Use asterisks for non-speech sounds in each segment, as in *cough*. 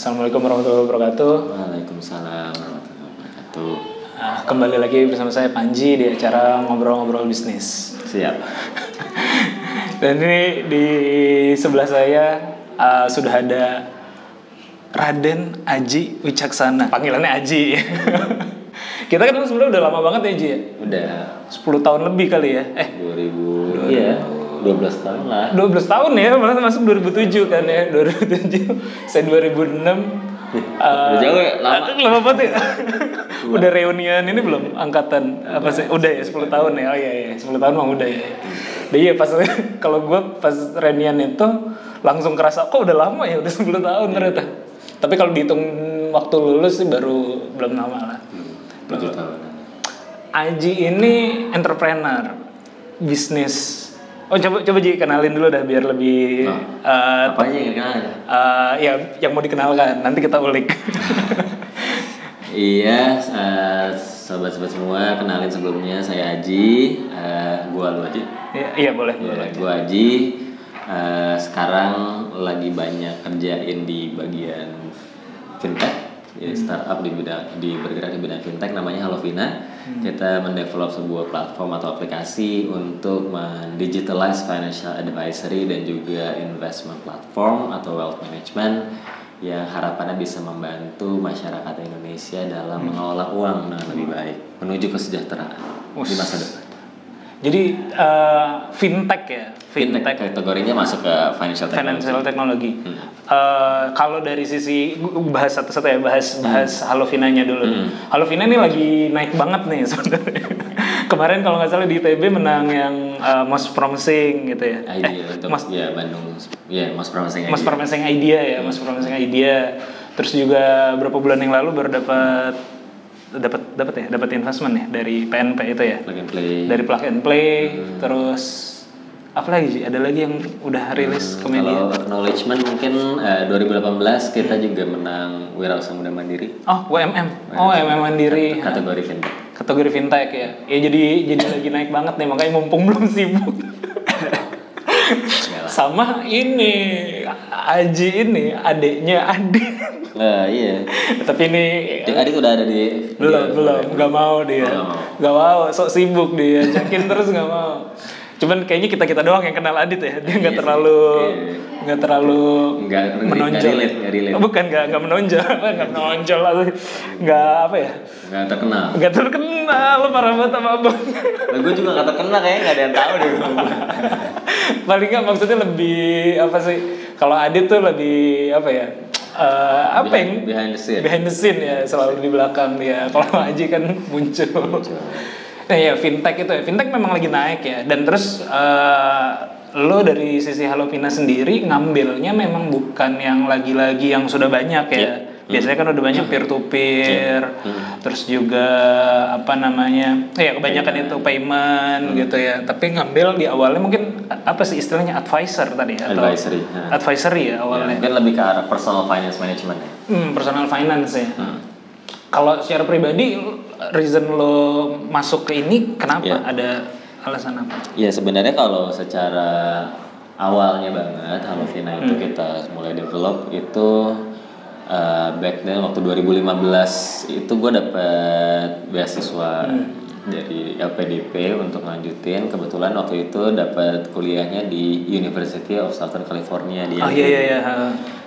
Assalamualaikum warahmatullahi wabarakatuh. Waalaikumsalam warahmatullahi wabarakatuh. Nah, kembali lagi bersama saya Panji di acara ngobrol-ngobrol bisnis. Siap. *laughs* Dan ini di sebelah saya uh, sudah ada Raden Aji Wicaksana. Panggilannya Aji. *laughs* Kita kan sebenarnya udah lama banget ya Ji ya. Udah 10 tahun lebih kali ya. Eh, 2000 iya 12 tahun lah. 12 tahun ya, malah masuk 2007 kan ya. 2007. Saya 2006. *laughs* Udah jauh ya, lama. lama banget ya. *laughs* udah reunian ini belum angkatan apa sih? Udah ya 10 tahun ya. Oh iya iya, 10 tahun mah udah ya. Nah, iya pas *laughs* kalau gue pas reunian itu langsung kerasa kok udah lama ya, udah 10 tahun ternyata. Tapi kalau dihitung waktu lulus sih baru belum lama lah. 7 tahun. Aji ini entrepreneur, bisnis. Oh coba coba Ji kenalin dulu dah biar lebih Oh, eh, Apa aja yang dikenal? eh, ya yang mau dikenalkan nanti kita ulik. *laughs* Iya, eh, sobat-sobat semua, kenalin sebelumnya saya Aji, eh, gua lu Aji. Iya, iya boleh Iya, boleh. gua Aji. eh, sekarang lagi banyak kerjain di bagian fintech, ya, startup di bidang di bergerak di bidang fintech namanya Halovina. Kita mendevelop sebuah platform atau aplikasi untuk mendigitalize financial advisory dan juga investment platform atau wealth management yang harapannya bisa membantu masyarakat Indonesia dalam mengelola uang dengan lebih baik menuju kesejahteraan di masa depan. Jadi eh, fintech ya, Fintech fintech, kategorinya masuk ke financial technology. financial technology. Hmm. Eh, kalau dari sisi bahas satu-satu ya, bahas bahas Halovinanya dulu. Hmm. Halovina ini lagi naik banget nih sebenarnya. *laughs* Kemarin kalau nggak salah di ITB menang yang eh, most promising gitu ya. Idea untuk Mas- ya Bandung ya Mas Promising Idea. Promising Idea ya, Mas Promising Idea. Terus juga beberapa bulan yang lalu baru dapat dapat dapat ya, dapat investment ya dari PNP itu ya. Plug and play. Dari plug and play, Hmm. terus apa lagi sih? Ada lagi yang udah rilis ke media. Kalau acknowledgement mungkin eh, 2018 kita juga menang Wirausaha Muda Mandiri Oh, WMM. Oh, WMM Mandiri. kategori fintech. Kategori fintech ya. Ya jadi jadi lagi naik banget nih, makanya mumpung belum sibuk. *laughs* Sama ini Aji ini adiknya Adik. Nah, iya. Tapi ini Adit udah ada di belum belum. Nggak mau dia. Nggak mau. Sok sibuk dia. Yakin terus nggak mau cuman kayaknya kita kita doang yang kenal Adit ya. Dia nggak Iya sih. terlalu Iya. nggak terlalu Nggak- nggak menonjol relate, nggak relate. Oh, bukan nggak nggak menonjol. Nggak menonjol. lah. Nggak apa ya? Nggak terkenal. nggak terkenal parah banget sama abang. Nah, gue juga nggak terkenal kayaknya nggak ada yang tahu deh. *laughs* paling nggak maksudnya lebih apa sih? Kalau Adit tuh lebih apa ya? Eh, apa yang Behind- the scene. behind the scene ya selalu di belakang dia. Kalau Aji kan muncul nah *laughs* ya fintech itu ya fintech memang lagi naik ya dan terus eh, lo dari sisi Halovina sendiri ngambilnya memang bukan yang lagi-lagi yang sudah banyak ya Iya. biasanya kan udah banyak peer to peer terus juga apa namanya ya kebanyakan itu payment gitu ya tapi ngambil di awalnya mungkin apa sih istilahnya advisor tadi ya, atau Advisory, ha. advisory ya Ya, awalnya mungkin lebih ke arah personal finance management ya. Hmm, personal finance ya. Hmm. Kalau secara pribadi, reason lo masuk ke ini kenapa? Iya. Ada alasan apa? Ya sebenarnya kalau secara awalnya banget Halovina itu Hmm. kita mulai develop itu uh, back then waktu 2015 itu gue dapet beasiswa Hmm. dari LPDP untuk lanjutin kebetulan waktu itu dapat kuliahnya di University of Southern California di Oh iya iya iya.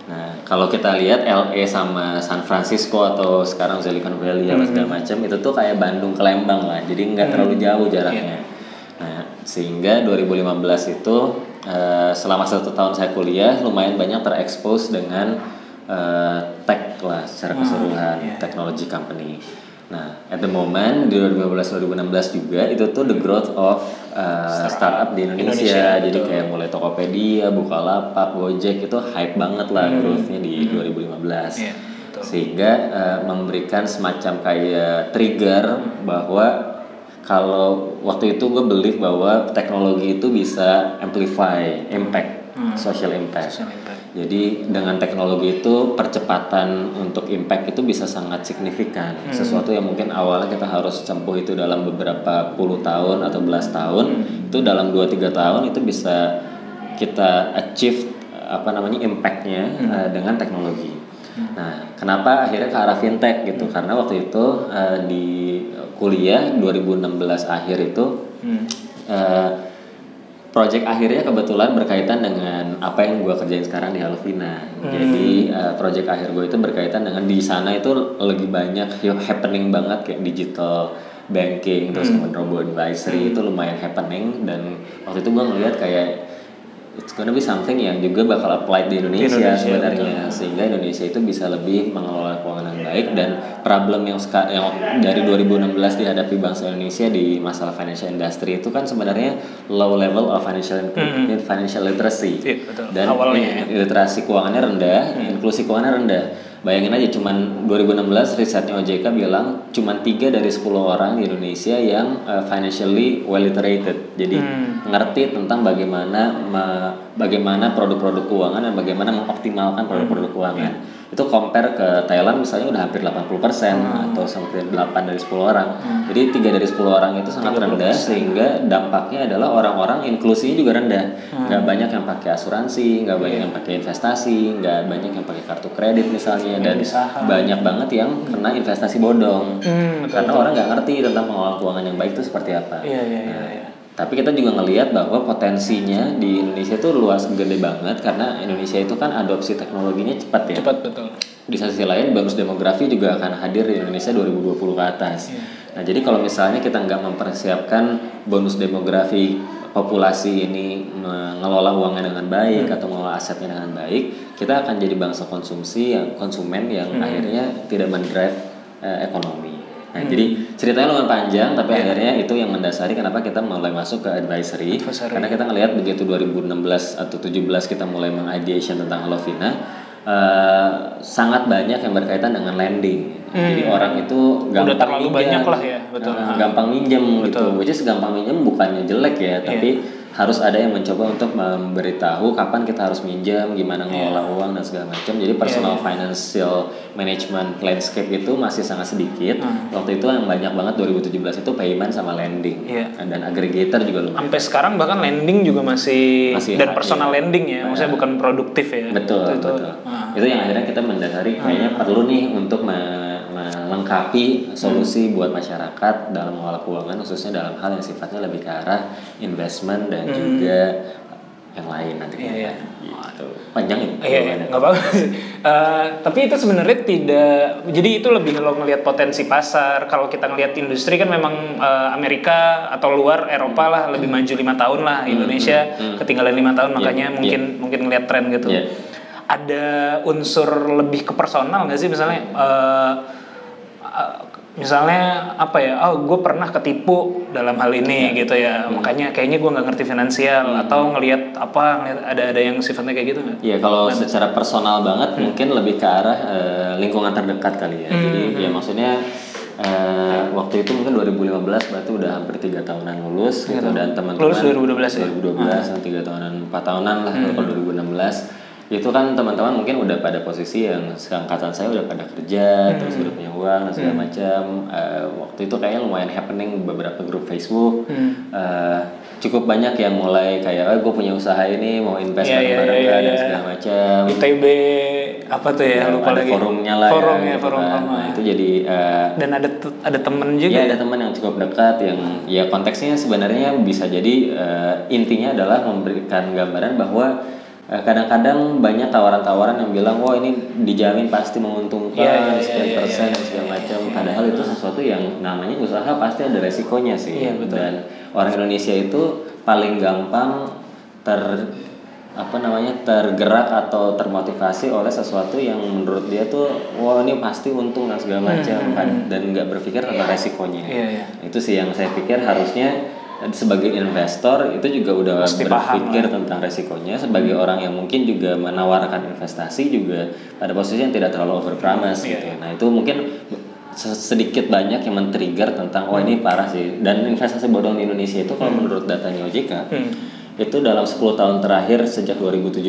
Nah, kalau kita lihat LA sama San Francisco atau sekarang Silicon Valley apa segala macam itu tuh kayak Bandung ke Lembang lah. Jadi nggak terlalu jauh jaraknya. Nah, sehingga 2015 itu eh, selama satu tahun saya kuliah lumayan banyak terekspos dengan eh, tech lah secara keseluruhan, technology company. Nah, at the moment di 2015-2016 juga itu tuh the growth of uh, startup di Indonesia. Indonesia, Jadi kayak mulai Tokopedia, Bukalapak, Gojek itu hype banget lah growth-nya di 2015. Iya, betul. Sehingga uh, memberikan semacam kayak trigger bahwa kalau waktu itu gue believe bahwa teknologi itu bisa amplify impact, social impact. Social impact. Jadi dengan teknologi itu percepatan untuk impact itu bisa sangat signifikan. Sesuatu yang mungkin awalnya kita harus tempuh itu dalam beberapa puluh tahun atau belas tahun, itu dalam 2-3 tahun itu bisa kita achieve apa namanya impactnya eh, dengan teknologi. Nah, kenapa akhirnya ke arah fintech gitu? Karena waktu itu eh, di kuliah 2016 akhir itu Hmm. eh, project akhirnya kebetulan berkaitan dengan apa yang gue kerjain sekarang di Halvina. Jadi eh, project akhir gue itu berkaitan dengan di sana itu lagi banyak happening banget kayak digital banking terus kemudian robo advisory itu lumayan happening dan waktu itu gue ngeliat kayak it's gonna be something yang juga bakal applied di Indonesia, Indonesia, sebenarnya. sehingga Indonesia itu bisa lebih mengelola keuangan yang baik dan problem yang yang dari 2016 dihadapi bangsa Indonesia di masalah financial industry itu kan sebenarnya low level of financial financial literacy. Iya, betul. dan Awalnya in- literasi keuangannya rendah, inklusi keuangannya rendah. Bayangin aja cuman 2016 risetnya OJK bilang cuman 3 dari 10 orang di Indonesia yang uh, financially well literated. Jadi ngerti tentang bagaimana me- bagaimana produk-produk keuangan dan bagaimana mengoptimalkan produk-produk keuangan. Itu compare ke Thailand misalnya udah hampir 80% atau sampai 8 dari 10 orang. Jadi 3 dari 10 orang itu sangat rendah sehingga dampaknya adalah orang-orang inklusinya juga rendah. Nggak banyak yang pakai asuransi, nggak banyak yang pakai investasi, nggak banyak yang pakai kartu kredit misalnya dan saham. banyak banget yang kena investasi bodong. Hmm, betul, Karena orang nggak ngerti tentang pengelolaan keuangan yang baik itu seperti apa. Iya, iya, iya, iya. Tapi kita juga ngelihat bahwa potensinya di Indonesia itu luas gede banget karena Indonesia itu kan adopsi teknologinya cepat ya. Cepat betul. Di sisi lain bonus demografi juga akan hadir di Indonesia 2020 ke atas. Nah jadi kalau misalnya kita nggak mempersiapkan bonus demografi populasi ini mengelola uangnya dengan baik atau mengelola asetnya dengan baik, kita akan jadi bangsa konsumsi yang konsumen yang akhirnya tidak mendrive eh, ekonomi. Nah, jadi ceritanya lumayan panjang, tapi akhirnya itu yang mendasari kenapa kita mulai masuk ke advisory. Advisory. Karena kita ngelihat begitu 2016 atau 17 kita mulai mengideation tentang Alovina, eh, sangat banyak yang berkaitan dengan lending. Jadi orang itu gampang terlalu minjam. banyak lah ya, betul. Nah, gampang minjem gitu. Which is gampang minjem bukannya jelek ya, tapi harus ada yang mencoba untuk memberitahu kapan kita harus minjam, gimana ngelola uang dan segala macam. Jadi personal financial management landscape itu masih sangat sedikit. Waktu itu yang banyak banget 2017 itu payment sama lending. Iya. Dan aggregator juga lumayan. Sampai sekarang bahkan lending juga masih, Masih dan personal iya. lending ya, maksudnya bukan produktif ya. Betul, itu, itu, betul. ah. Itu yang akhirnya kita mendasari kayaknya perlu nih untuk melengkapi solusi buat masyarakat dalam mengelola keuangan khususnya dalam hal yang sifatnya lebih ke arah investment dan juga yang lain nanti. Iya, iya. Gitu. Panjang ya? Iya, jawabannya? nggak apa-apa sih. *laughs* Eh, tapi itu sebenarnya tidak, jadi itu lebih lo ngelihat potensi pasar. Kalau kita ngelihat industri kan memang eh, Amerika atau luar Eropa lah lebih maju lima tahun lah. Indonesia ketinggalan lima tahun makanya iya. mungkin mungkin ngelihat tren gitu. Iya. Ada unsur lebih ke personal nggak sih misalnya? eh, misalnya apa ya oh gue pernah ketipu dalam hal ini gitu ya. Makanya kayaknya gue nggak ngerti finansial atau ngelihat apa ngelihat ada ada yang sifatnya kayak gitu nggak? Iya kalau secara personal banget mungkin lebih ke arah eh, lingkungan terdekat kali ya. Jadi ya maksudnya eh, waktu itu mungkin 2015 berarti udah hampir tiga tahunan lulus gitu. Dan teman-teman Lulus 2012 ya? 2012 dan tiga tahunan empat tahunan lah kalau 2016 itu kan teman-teman mungkin udah pada posisi yang seangkatan saya udah pada kerja terus udah punya uang dan segala macam. Eh, waktu itu kayaknya lumayan happening beberapa grup Facebook. Eh, cukup banyak yang mulai kayak oh gue punya usaha ini mau invest Iya, iya, bareng-bareng iya, dan iya. segala macam. ITB apa tuh ya lupa ada lagi. forumnya lah forum ya, ya gitu forum kan. forum. Nah, itu jadi eh, dan ada ada temen juga ya? ada teman yang cukup dekat yang ya konteksnya sebenarnya bisa jadi eh, intinya adalah memberikan gambaran bahwa kadang-kadang banyak tawaran-tawaran yang bilang wah ini dijamin pasti menguntungkan Iya, iya, sekian iya, persen iya, dan segala macam. padahal itu sesuatu yang namanya usaha pasti ada resikonya sih. Iya, betul. dan orang Indonesia itu paling gampang ter apa namanya tergerak atau termotivasi oleh sesuatu yang menurut dia tuh wah ini pasti untung dan segala macam kan. dan nggak berpikir tentang resikonya. Hmm, Iya, iya. itu sih yang saya pikir harusnya sebagai investor itu juga udah Mesti paham berpikir tentang resikonya. Sebagai orang yang mungkin juga menawarkan investasi juga pada posisi yang tidak terlalu overpromise Iya, gitu. Nah itu mungkin se- sedikit banyak yang men-trigger tentang oh ini parah sih. Dan investasi bodong di Indonesia itu kalau menurut datanya OJK Hmm. itu dalam 10 tahun terakhir sejak 2017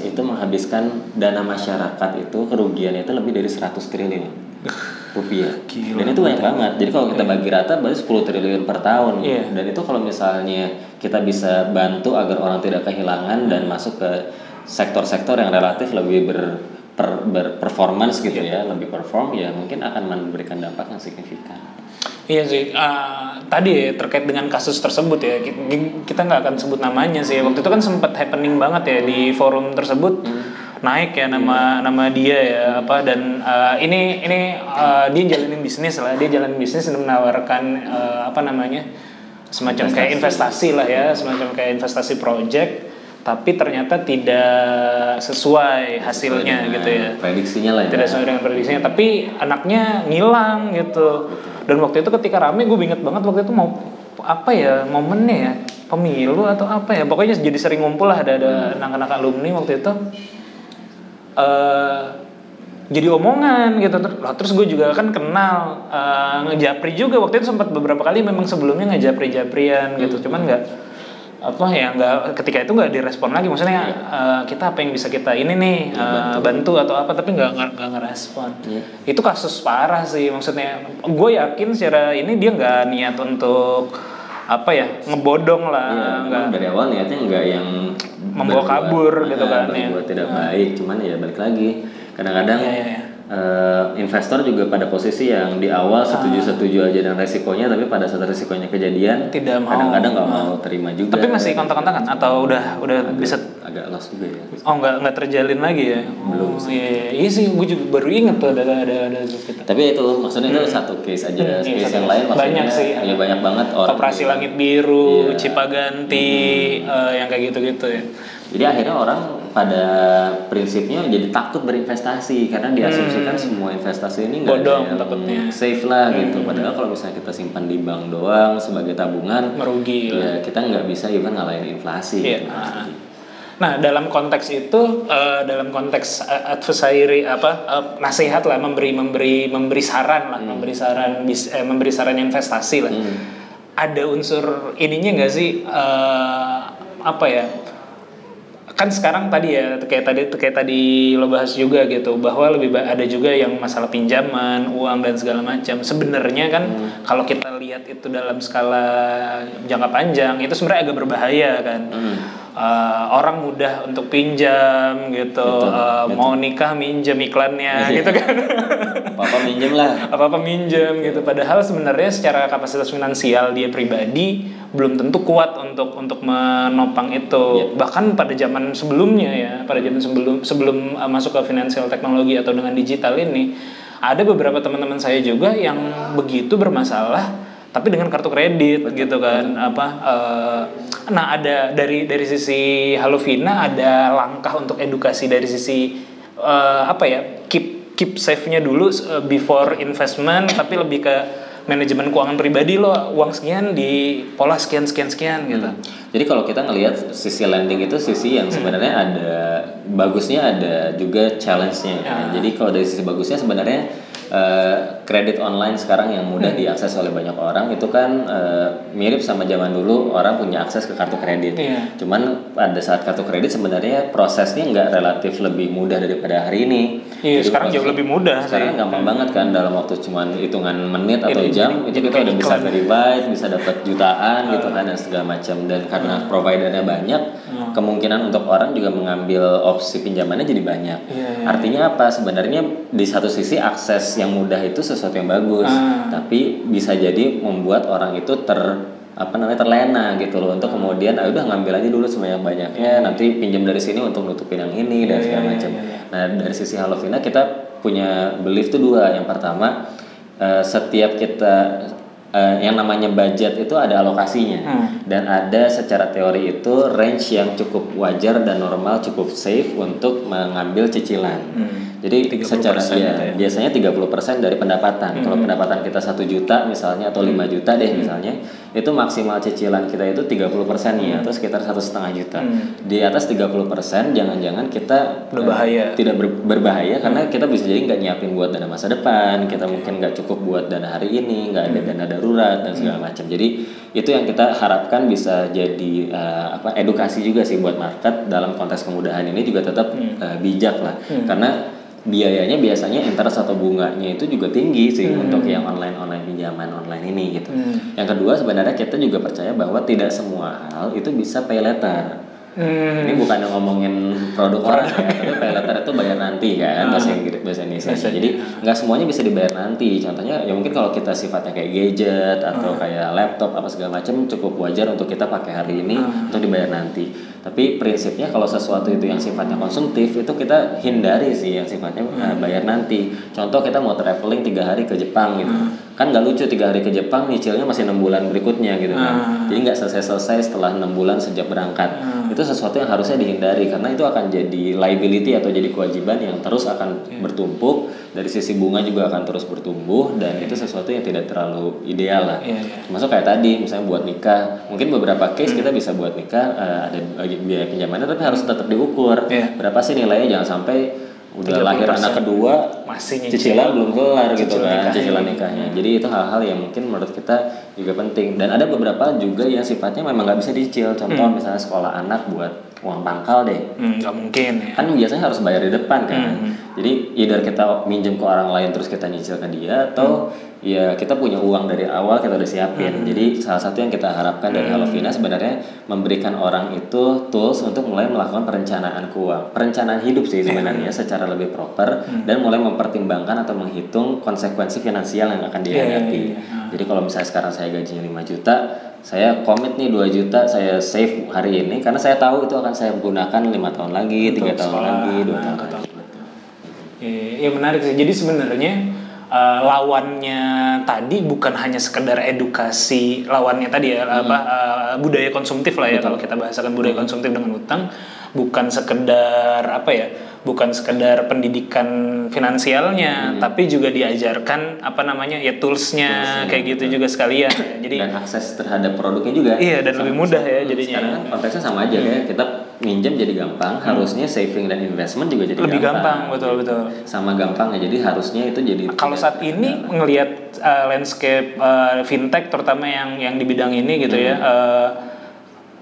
itu menghabiskan dana masyarakat itu kerugiannya itu lebih dari 100 triliun rupiah. Dan itu banyak banget. jadi kalau kita bagi rata berarti 10 triliun per tahun. Iya. dan itu kalau misalnya kita bisa bantu agar orang tidak kehilangan dan masuk ke sektor-sektor yang relatif lebih ber per, berperformance gitu ya lebih perform ya mungkin akan memberikan dampak yang signifikan. Iya sih, uh, tadi ya, terkait dengan kasus tersebut ya, ki- kita nggak akan sebut namanya sih. Waktu itu kan sempat happening banget ya di forum tersebut naik ya nama nama dia ya apa dan uh, ini ini uh, dia jalanin bisnis lah, dia jalanin bisnis dan menawarkan uh, apa namanya semacam kayak investasi lah ya, semacam kayak investasi project, tapi ternyata tidak sesuai hasilnya Dengan gitu ya. prediksinya lah ya. Tidak sesuai dengan prediksinya tapi anaknya ngilang gitu. Dan waktu itu ketika rame gue inget banget waktu itu mau apa ya momennya ya pemilu atau apa ya pokoknya jadi sering ngumpul lah ada ada anak-anak alumni waktu itu eh jadi omongan gitu. Lah, terus gue juga kan kenal eh, ngejapri juga. Waktu itu sempat beberapa kali memang sebelumnya ngejapri japrian gitu cuman nggak apa ya nggak ketika itu nggak direspon lagi. Maksudnya eh, kita apa yang bisa kita ini nih eh, bantu. atau apa tapi nggak nggak nggak ngerespon. Iya. itu kasus parah sih. Maksudnya gue yakin secara ini dia nggak niat untuk apa ya ngebodong lah Iya, nggak memang dari awal niatnya nggak yang Membawa kabur gitu kan, ya. berbuat tidak baik, cuman ya balik lagi. Kadang-kadang Iya, iya, iya. Eh, investor juga pada posisi yang di awal Ah. setuju-setuju aja dengan resikonya, tapi pada saat resikonya kejadian, Tidak mau. kadang-kadang nggak mau terima juga. tapi masih kontak-kontakan atau udah udah bisa agak lost juga ya. oh nggak nggak terjalin lagi ya belum iya, iya, iya sih gue juga baru inget tuh ada ada ada kita Tapi itu maksudnya itu satu case aja, Hmm, iya, case satu yang lain maksudnya Banyak sih. ya banyak banget orang. Operasi Langit Biru, Iya. Cipaganti, eh, yang kayak gitu-gitu ya. Jadi akhirnya orang pada prinsipnya jadi takut berinvestasi karena diasumsikan semua investasi ini nggak ada Hmm. Yang takutnya. Hmm. safe lah gitu. Padahal kalau misalnya kita simpan di bank doang sebagai tabungan, Merugi. ya kita nggak bisa even ngalahin inflasi. Iya. gitu. Nah, dalam konteks itu, eh, dalam konteks eh, advisory apa eh, nasihat lah, memberi memberi memberi saran lah, memberi saran bis, eh, memberi saran investasi lah. Hmm. Ada unsur ininya nggak sih? eh, apa ya? Kan sekarang tadi ya kayak tadi kayak tadi lo bahas juga gitu bahwa lebih ada juga yang masalah pinjaman uang dan segala macam. Sebenarnya kan kalau kita lihat itu dalam skala jangka panjang itu sebenarnya agak berbahaya kan Eh, orang mudah untuk pinjam gitu. Betul, Eh, mau nikah minjem iklannya gitu kan. Papa minjem lah. apa apa minjem gitu. Padahal sebenarnya secara kapasitas finansial dia pribadi belum tentu kuat untuk untuk menopang itu. Bahkan pada zaman sebelumnya ya pada zaman sebelum sebelum uh, masuk ke finansial teknologi atau dengan digital ini ada beberapa teman-teman saya juga yang begitu bermasalah tapi dengan kartu kredit gitu kan apa uh, nah ada dari dari sisi Halovina ada langkah untuk edukasi dari sisi uh, apa ya keep keep safe-nya dulu uh, before investment tapi lebih ke manajemen keuangan pribadi lo uang sekian di pola sekian sekian sekian gitu. Jadi kalau kita ngelihat sisi lending itu sisi yang sebenarnya ada bagusnya ada juga challenge-nya. ya. Jadi kalau dari sisi bagusnya sebenarnya eh, kredit online sekarang yang mudah diakses oleh banyak orang itu kan eh, mirip sama zaman dulu orang punya akses ke kartu kredit. Iya. Cuman pada saat kartu kredit sebenarnya prosesnya nggak relatif lebih mudah daripada hari ini. Iya, Jadi sekarang jauh lebih mudah Sekarang sih. gampang banget kan dalam waktu cuman hitungan menit atau Jadi- jam itu kita udah bisa verified, bisa dapat jutaan gitu kan dan segala macam dan karena providernya banyak, kemungkinan untuk orang juga mengambil opsi pinjamannya jadi banyak. Iya, iya. Artinya apa? Sebenarnya di satu sisi akses yang mudah itu sesuatu yang bagus, Ah. tapi bisa jadi membuat orang itu ter apa namanya terlena gitu loh untuk kemudian ah udah ngambil aja dulu sebanyak banyaknya nanti pinjam dari sini untuk nutupin yang ini dan Iya, segala iya, macam. iya, iya. Nah dari sisi Halovina kita punya belief tuh dua. Yang pertama eh, setiap kita eh, yang namanya budget itu ada alokasinya Hmm. dan ada secara teori itu range yang cukup wajar dan normal cukup safe untuk mengambil cicilan. Jadi 30% secara gitu ya, ya. biasanya 30% dari pendapatan. Kalau pendapatan kita satu juta misalnya atau 5 juta deh misalnya, itu maksimal cicilan kita itu 30% ya atau sekitar satu setengah juta. Di atas 30% jangan-jangan kita eh, bahaya. tidak ber- berbahaya karena kita bisa jadi nggak nyiapin buat dana masa depan, kita mungkin nggak cukup buat dana hari ini, nggak ada dana darurat dan segala macam. Jadi itu yang kita harapkan bisa jadi eh, apa edukasi juga sih buat market dalam konteks kemudahan ini juga tetap eh, bijak lah karena biayanya biasanya interest atau bunganya itu juga tinggi sih untuk yang online online pinjaman online ini gitu. Yang kedua sebenarnya kita juga percaya bahwa tidak semua hal itu bisa pay later. Hmm. Ini bukan ngomongin produk orang ya, tapi pay letter itu bayar nanti kan bahasa Inggris bahasa Indonesia. Jadi nggak semuanya bisa dibayar nanti. Contohnya ya mungkin kalau kita sifatnya kayak gadget atau kayak laptop apa segala macam cukup wajar untuk kita pakai hari ini untuk dibayar nanti. Tapi prinsipnya kalau sesuatu itu yang sifatnya konsumtif itu kita hindari sih yang sifatnya eh, bayar nanti. Contoh kita mau traveling tiga hari ke Jepang gitu, kan nggak lucu tiga hari ke Jepang nyicilnya masih enam bulan berikutnya gitu kan. Jadi nggak selesai-selesai setelah enam bulan sejak berangkat. Itu sesuatu yang harusnya dihindari karena itu akan jadi liability atau jadi kewajiban yang terus akan bertumpuk dari sisi bunga juga akan terus bertumbuh dan itu sesuatu yang tidak terlalu ideal lah. Iya, iya. Masuk kayak tadi misalnya buat nikah, mungkin beberapa case kita bisa buat nikah eh, ada biaya pinjamannya tapi harus tetap diukur. Iya. Berapa sih nilainya jangan sampai udah 30% lahir anak kedua Masih nyicil. cicilan belum kelar gitu Cicil kan nikahnya. cicilan nikahnya. Jadi itu hal-hal yang mungkin menurut kita juga penting dan ada beberapa juga yang sifatnya memang nggak bisa dicicil. Contoh misalnya sekolah anak buat uang pangkal deh Hmm, nggak mungkin ya. kan biasanya harus bayar di depan kan jadi either kita minjem ke orang lain terus kita nyicil ke dia atau ya kita punya uang dari awal kita udah siapin. Jadi salah satu yang kita harapkan dari Halovina sebenarnya memberikan orang itu tools untuk mulai melakukan perencanaan keuangan perencanaan hidup sih sebenarnya secara lebih proper dan mulai mempertimbangkan atau menghitung konsekuensi finansial yang akan dihadapi. jadi kalau misalnya sekarang saya gajinya 5 juta saya komit nih 2 juta saya save hari ini karena saya tahu itu akan saya gunakan lima tahun lagi tiga tahun sekolah. lagi dua Nah, tahun betul. lagi Iya, iya, menarik sih. Jadi sebenarnya eh, lawannya tadi bukan hanya sekedar edukasi, lawannya tadi ya apa eh, budaya konsumtif lah ya kalau kita bahasakan budaya konsumtif dengan utang, bukan sekedar apa ya, bukan sekedar pendidikan finansialnya, tapi juga diajarkan apa namanya ya toolsnya kayak gitu juga sekalian. ya. Jadi dan akses terhadap produknya juga. Iya, dan lebih mudah ya jadinya. sekarang kan konteksnya sama aja ya kita minjem jadi gampang harusnya saving dan investment juga jadi lebih gampang, betul betul. sama gampangnya jadi harusnya itu jadi Kalau saat ini ngelihat uh, landscape uh, fintech terutama yang yang di bidang ini gitu ya uh,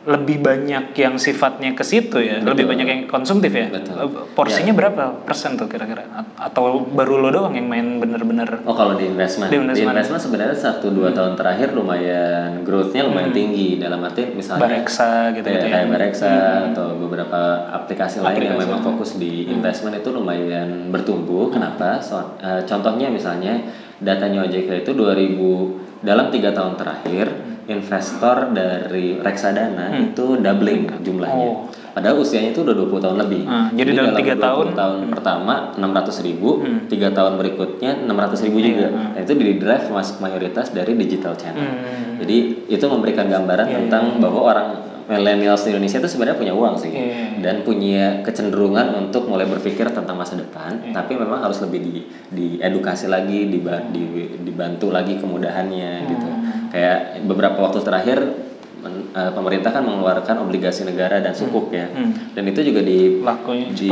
lebih banyak yang sifatnya ke situ ya, lebih banyak yang konsumtif ya. Betul. Uh, Porsinya berapa persen tuh kira-kira? Atau baru lo doang yang main bener-bener? Oh kalau di investment, Di di investment. investment, sebenarnya satu dua tahun terakhir lumayan growth-nya lumayan tinggi dalam arti misalnya Bareksa gitu kayak, gitu ya. kayak Bareksa atau beberapa aplikasi, lain yang memang fokus di investment itu lumayan bertumbuh. Kenapa? So- eh, contohnya misalnya datanya OJK itu 2000 dalam tiga tahun terakhir investor dari reksadana itu doubling jumlahnya. Oh. Padahal usianya itu udah 20 tahun lebih. Hmm, jadi dalam tiga 20 tahun- Hmm. tahun pertama 600 ribu, tiga tahun berikutnya 600 ribu Iya, juga. Nah, itu di drive mas mayoritas dari digital channel. Hmm. Jadi itu memberikan gambaran tentang bahwa orang millennials di Indonesia itu sebenarnya punya uang sih Iya. dan punya kecenderungan untuk mulai berpikir tentang masa depan. Iya. Tapi memang harus lebih di diedukasi lagi, di- dibantu lagi kemudahannya gitu. Hmm. Kayak beberapa waktu terakhir men- eh, pemerintah kan mengeluarkan obligasi negara dan sukuk ya. Dan itu juga di Lakunya di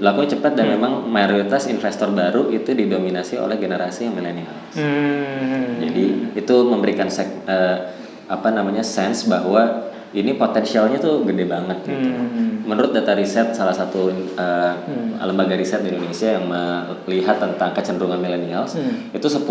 lakunya cepat dan memang mayoritas investor baru itu didominasi oleh generasi yang milenial. Hmm. Jadi itu memberikan sek- eh, apa namanya sense bahwa ini potensialnya tuh gede banget gitu. Hmm. Menurut data riset salah satu eh, lembaga riset di Indonesia yang melihat tentang kecenderungan millennials itu 10,7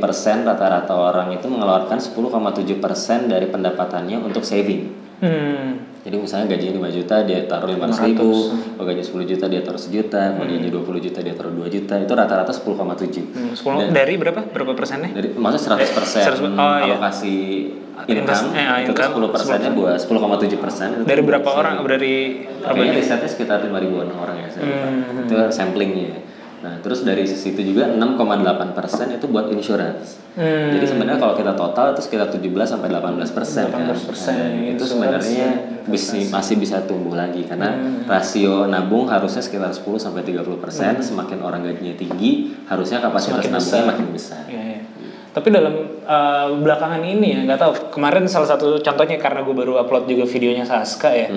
persen rata-rata orang itu mengeluarkan 10,7 persen dari pendapatannya untuk saving. Hmm. Jadi misalnya gajinya 5 juta dia taruh 500 ribu, kalau gaji 10 juta dia taruh sejuta, kalau gaji 20 juta dia taruh 2 juta, itu rata-rata 10,7. Hmm, 10 dari berapa? Berapa persennya? Dari maksudnya 100 persen 100%, oh, iya. alokasi Invest- income, eh, ah, itu income, 10 persennya buat 10,7 persen. Dari berapa orang? Dari? Kayaknya risetnya sekitar 5 ribuan orang ya, saya lupa. Hmm. Itu samplingnya. Nah, terus dari sisi itu juga 6,8 persen itu buat insurance. Hmm. Jadi sebenarnya kalau kita total itu sekitar 17 sampai 18 persen kan. 18% Nah, itu sebenarnya ya, bisi- masih bisa tumbuh lagi karena Hmm. rasio nabung harusnya sekitar 10 sampai 30 persen. Semakin orang gajinya tinggi, harusnya kapasitas Semakin nabungnya besar. makin besar. Iya, iya. Tapi dalam uh, belakangan ini ya nggak tahu. Kemarin salah satu contohnya karena gue baru upload juga videonya Saska ya.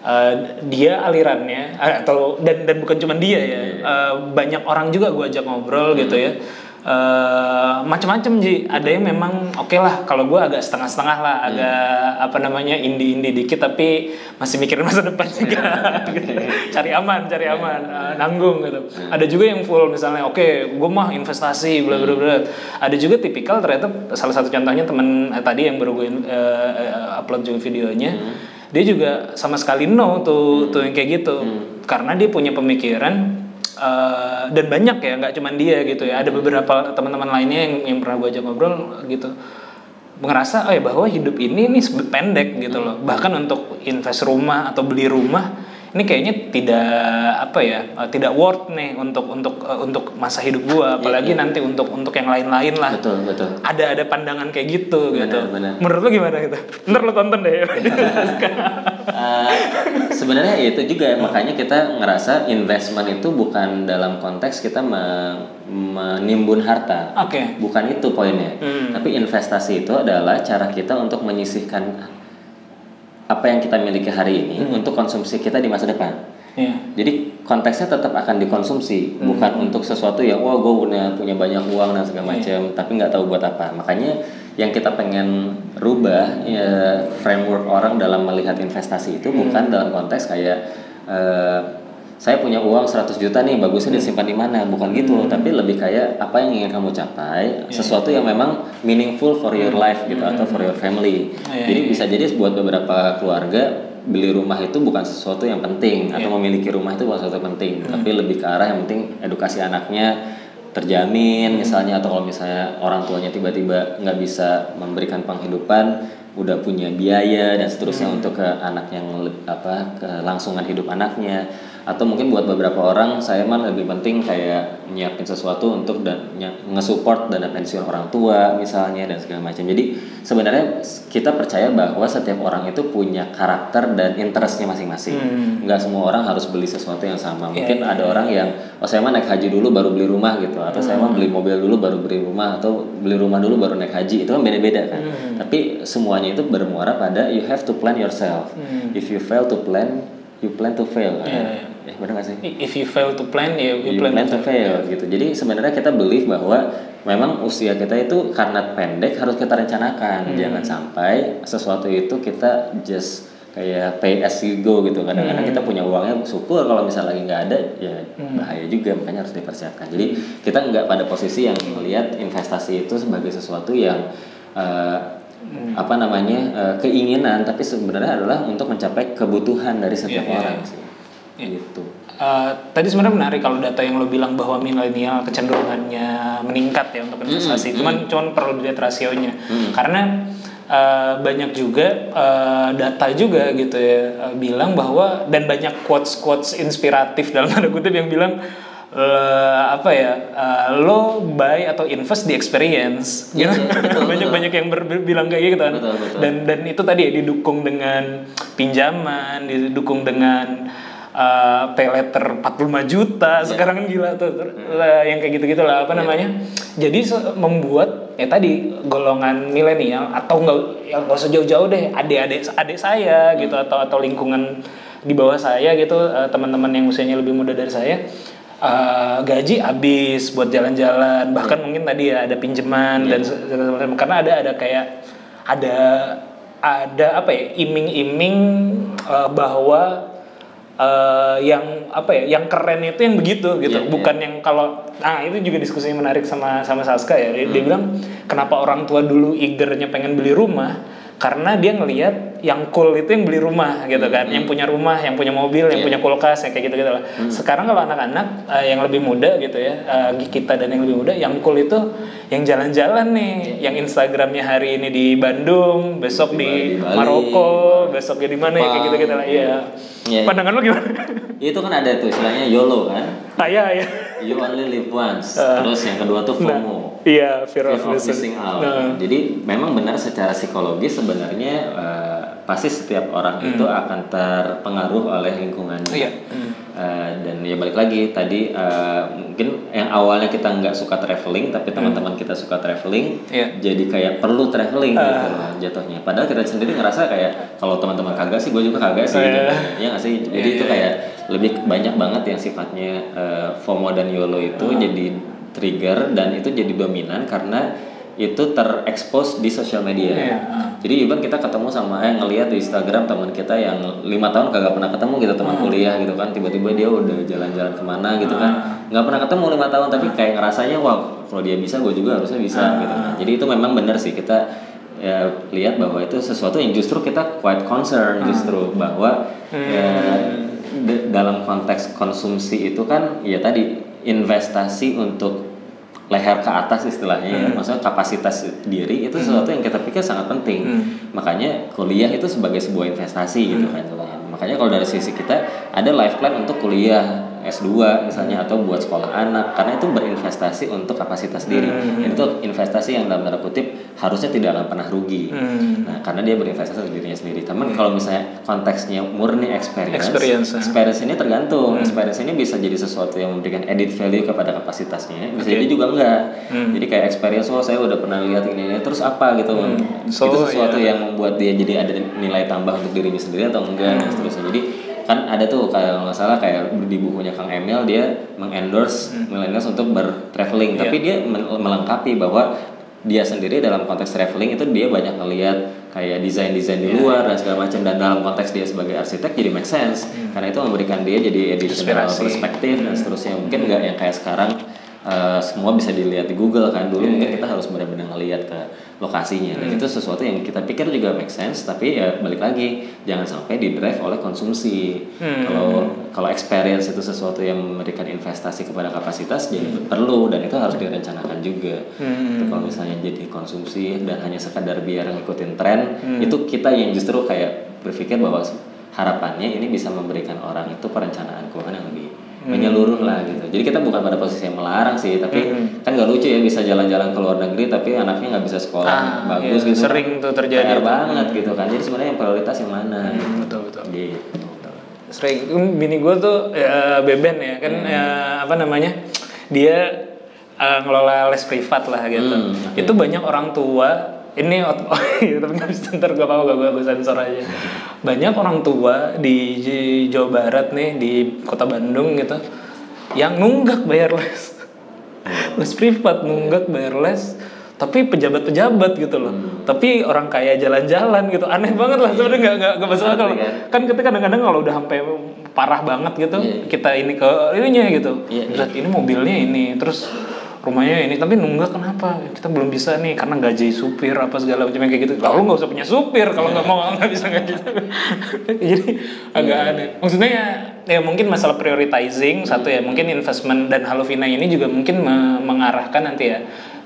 Uh, dia alirannya uh, atau dan dan bukan cuma dia ya. Uh, banyak orang juga gue ajak ngobrol gitu ya uh, macam-macam ji. Ada yang memang oke lah. Kalau gue agak setengah-setengah lah. Agak apa namanya indie-indie dikit tapi masih mikirin masa depan juga. Gitu. *laughs* cari aman cari aman. Uh, nanggung gitu. Ada juga yang full misalnya oke gue mah investasi bla bla bla. Ada juga tipikal ternyata salah satu contohnya temen eh, tadi yang baru gue uh, uh, upload juga videonya. Dia juga sama sekali no tuh tuh yang kayak gitu. Karena dia punya pemikiran eh, dan banyak ya nggak cuman dia gitu ya. Ada beberapa teman-teman lainnya yang yang pernah gue ajak ngobrol gitu. Ngerasa oh ya bahwa hidup ini nih pendek gitu loh. Bahkan untuk invest rumah atau beli rumah ini kayaknya tidak apa ya eh, tidak worth nih untuk untuk eh, untuk masa hidup gua. Apalagi nanti untuk untuk yang lain-lain lah. Betul betul. Ada ada pandangan kayak gitu gitu. benar. menurut lu gimana gitu? Ntar lu tonton deh. *laughs* Eh, sebenarnya ya itu juga makanya kita ngerasa investment itu bukan dalam konteks kita me- menimbun harta. Oke. Bukan itu poinnya. Hmm. tapi investasi itu adalah cara kita untuk menyisihkan apa yang kita miliki hari ini Hmm. untuk konsumsi kita di masa depan. Iya. jadi konteksnya tetap akan dikonsumsi bukan untuk sesuatu yang wah gue punya punya banyak uang dan segala macam tapi nggak tahu buat apa. Makanya yang kita pengen rubah ya framework orang dalam melihat investasi itu bukan dalam konteks kayak eh, saya punya uang 100 juta nih bagusnya disimpan di mana? Bukan gitu tapi lebih kayak apa yang ingin kamu capai sesuatu yang memang meaningful for your life gitu atau for your family. Iya, jadi bisa jadi buat beberapa keluarga beli rumah itu bukan sesuatu yang penting atau memiliki rumah itu bukan sesuatu yang penting. Tapi lebih ke arah yang penting edukasi anaknya terjamin misalnya atau kalau misalnya orang tuanya tiba-tiba nggak bisa memberikan penghidupan udah punya biaya dan seterusnya untuk ke anak yang apa kelangsungan hidup anaknya atau mungkin buat beberapa orang saya mah lebih penting kayak nyiapin sesuatu untuk dan nge-support dana pensiun orang tua misalnya dan segala macam. Jadi sebenarnya kita percaya bahwa setiap orang itu punya karakter dan interestnya masing-masing. Hmm. nggak semua orang harus beli sesuatu yang sama. Mungkin ada orang yang oh saya mah naik haji dulu baru beli rumah gitu. Atau saya mah beli mobil dulu baru beli rumah atau beli rumah dulu baru naik haji. Itu kan beda-beda kan. Tapi semuanya itu bermuara pada you have to plan yourself. If you fail to plan you plan to fail kan? Iya, eh benar nggak sih if you fail to plan ya you, you plan, plan to fail gitu. Jadi sebenarnya kita believe bahwa memang usia kita itu karena pendek harus kita rencanakan. Jangan sampai sesuatu itu kita just kayak pay as you go gitu. Kadang-kadang kita punya uangnya syukur kalau misalnya lagi nggak ada ya bahaya juga makanya harus dipersiapkan. Jadi kita nggak pada posisi yang melihat investasi itu sebagai sesuatu yang eh, apa namanya eh, keinginan tapi sebenarnya adalah untuk mencapai kebutuhan dari setiap Iya, iya, orang iya. sih. Gitu. Uh, tadi sebenarnya menarik kalau data yang lo bilang bahwa milenial kecenderungannya meningkat ya untuk investasi. Cuman cuman perlu dilihat rasionya. Karena uh, banyak juga uh, data juga gitu ya uh, bilang bahwa dan banyak quotes quotes inspiratif dalam tanda kutip yang bilang uh, apa ya? Uh, lo buy atau invest di experience. Gitu. Iya, betul, banyak betul. banyak yang ber- bilang kayak gitu kan. Betul, betul. dan dan itu tadi ya didukung dengan pinjaman didukung dengan uh, pay letter 45 juta. Sekarang kan gila tuh. Ter- lah, yang kayak gitu-gitu lah. Apa namanya? Jadi membuat ya tadi golongan milenial atau enggak yang nggak usah jauh-jauh deh. Adik-adik adik saya gitu atau atau lingkungan di bawah saya gitu uh, teman-teman yang usianya lebih muda dari saya uh, gaji habis buat jalan-jalan. Bahkan mungkin tadi ya ada pinjaman dan segala macam. Karena ada ada kayak ada ada apa ya iming-iming uh, bahwa uh, yang apa ya yang keren itu yang begitu gitu. Iya, bukan yang kalau nah itu juga diskusi yang menarik sama sama Saska ya. Dia, dia bilang kenapa orang tua dulu eagernya pengen beli rumah? Karena dia ngelihat yang cool itu yang beli rumah gitu kan yang punya rumah yang punya mobil yang Iya. punya kulkas yang kayak gitu gitu lah sekarang kalau anak-anak uh, yang lebih muda gitu ya uh, kita dan yang lebih muda yang cool itu yang jalan-jalan nih yang Instagramnya hari ini di Bandung besok di, Di Bali. Maroko besoknya di mana ya kayak gitu gitu lah iya Iya. pandangan lo gimana *laughs* Itu kan ada tuh istilahnya YOLO kan. saya ya You only live once. Terus yang kedua tuh FOMO. iya fear Fear of of missing out. Nah. Jadi memang benar secara psikologis sebenarnya eh, pasti setiap orang itu akan terpengaruh oleh lingkungannya. Hmm. Iya. Eh, dan ya balik lagi tadi eh, mungkin yang awalnya kita nggak suka traveling tapi teman-teman kita suka traveling Hmm. Iya. Ah. jadi kayak perlu traveling gitu loh jatuhnya padahal kita sendiri ngerasa kayak kalau teman-teman kagak sih gue juga kagak sih Iya. gitu. ya nggak sih jadi itu kayak lebih banyak banget yang sifatnya eh, FOMO dan YOLO itu Ah. jadi trigger dan itu jadi dominan karena itu terekspos di sosial media. Iya. Jadi even kita ketemu sama eh ngelihat di Instagram teman kita yang lima tahun kagak pernah ketemu gitu teman Hmm. kuliah gitu kan tiba-tiba dia udah jalan-jalan ke mana gitu Hmm. kan nggak pernah ketemu lima tahun tapi kayak ngerasanya wah kalau dia bisa gue juga harusnya bisa Hmm. gitu kan. Jadi itu memang benar sih kita ya lihat bahwa itu sesuatu yang justru kita quite concern justru bahwa ya, dalam konteks konsumsi itu kan ya tadi investasi untuk leher ke atas istilahnya ya. Maksudnya kapasitas diri itu sesuatu yang kita pikir sangat penting. Makanya kuliah itu sebagai sebuah investasi gitu kan contohnya. makanya kalau dari sisi kita ada life plan untuk kuliah S2 misalnya atau buat sekolah anak karena itu berinvestasi untuk kapasitas diri dan itu investasi yang dalam tanda kutip harusnya tidak akan pernah rugi Hmm. nah karena dia berinvestasi untuk dirinya sendiri teman kalau misalnya konteksnya murni experience Experience, ah. experience ini tergantung Hmm. experience ini bisa jadi sesuatu yang memberikan added value kepada kapasitasnya bisa jadi juga enggak Hmm. jadi kayak experience oh saya udah pernah lihat ini, ini terus apa gitu So, itu sesuatu ya. yang membuat dia jadi ada nilai tambah untuk dirinya sendiri atau enggak Hmm. dan seterusnya jadi kan ada tuh kalau nggak salah kayak di bukunya Kang Emil dia mengendorse Hmm. millennials untuk bertraveling Iya. tapi dia melengkapi bahwa dia sendiri dalam konteks traveling itu dia banyak ngelihat kayak desain-desain Iya. di luar dan segala macam dan dalam konteks dia sebagai arsitek jadi make sense karena itu memberikan dia jadi additional Hmm. Inspirasi. perspektif dan seterusnya mungkin nggak yang kayak sekarang eh, semua bisa dilihat di Google kan dulu Iya, mungkin kita harus benar-benar ngelihat ke lokasinya Hmm. dan itu sesuatu yang kita pikir juga make sense tapi ya balik lagi jangan sampai di drive oleh konsumsi Hmm. kalau kalau experience itu sesuatu yang memberikan investasi kepada kapasitas jadi perlu dan itu harus direncanakan juga Hmm. Kalau misalnya jadi konsumsi dan hanya sekadar biar ngikutin tren Hmm. itu kita yang justru kayak berpikir bahwa harapannya ini bisa memberikan orang itu perencanaan keuangan yang lebih Hmm. menyeluruh lah gitu. Jadi kita bukan pada posisi yang melarang sih, tapi kan gak lucu ya bisa jalan-jalan ke luar negeri tapi anaknya nggak bisa sekolah Ah, bagus iya, gitu. sering tuh terjadi tuh. banget gitu kan. Jadi sebenarnya yang prioritas yang mana? betul betul Gitu. sering bini gue tuh ya, beben ya kan Hmm. ya, apa namanya dia eh, ngelola les privat lah gitu Hmm, oke. itu banyak orang tua ini *laughs* oh, iya, tapi nggak bisa ntar gue apa gue gue sensor aja. Banyak orang tua di Jawa Barat nih di kota Bandung gitu yang nunggak bayar les les privat nunggak bayar les tapi pejabat-pejabat gitu loh. Tapi orang kaya jalan-jalan gitu. Aneh banget lah sebenarnya nggak nggak nggak masuk akal. Ngerti kan? kan kita kadang-kadang kalau udah sampai parah banget gitu Iya. kita ini ke ininya gitu. Iya, Lihat, ini mobilnya ini terus rumahnya ini tapi nunggak kenapa? Kita belum bisa nih karena gaji supir apa segala macam kayak gitu. Lalu nggak usah punya supir kalau nggak mau nggak bisa kayak gitu. *laughs* Jadi agak Iya. aneh. Maksudnya ya, ya mungkin masalah prioritizing satu ya mungkin investment dan Halovina ini juga mungkin me- mengarahkan nanti ya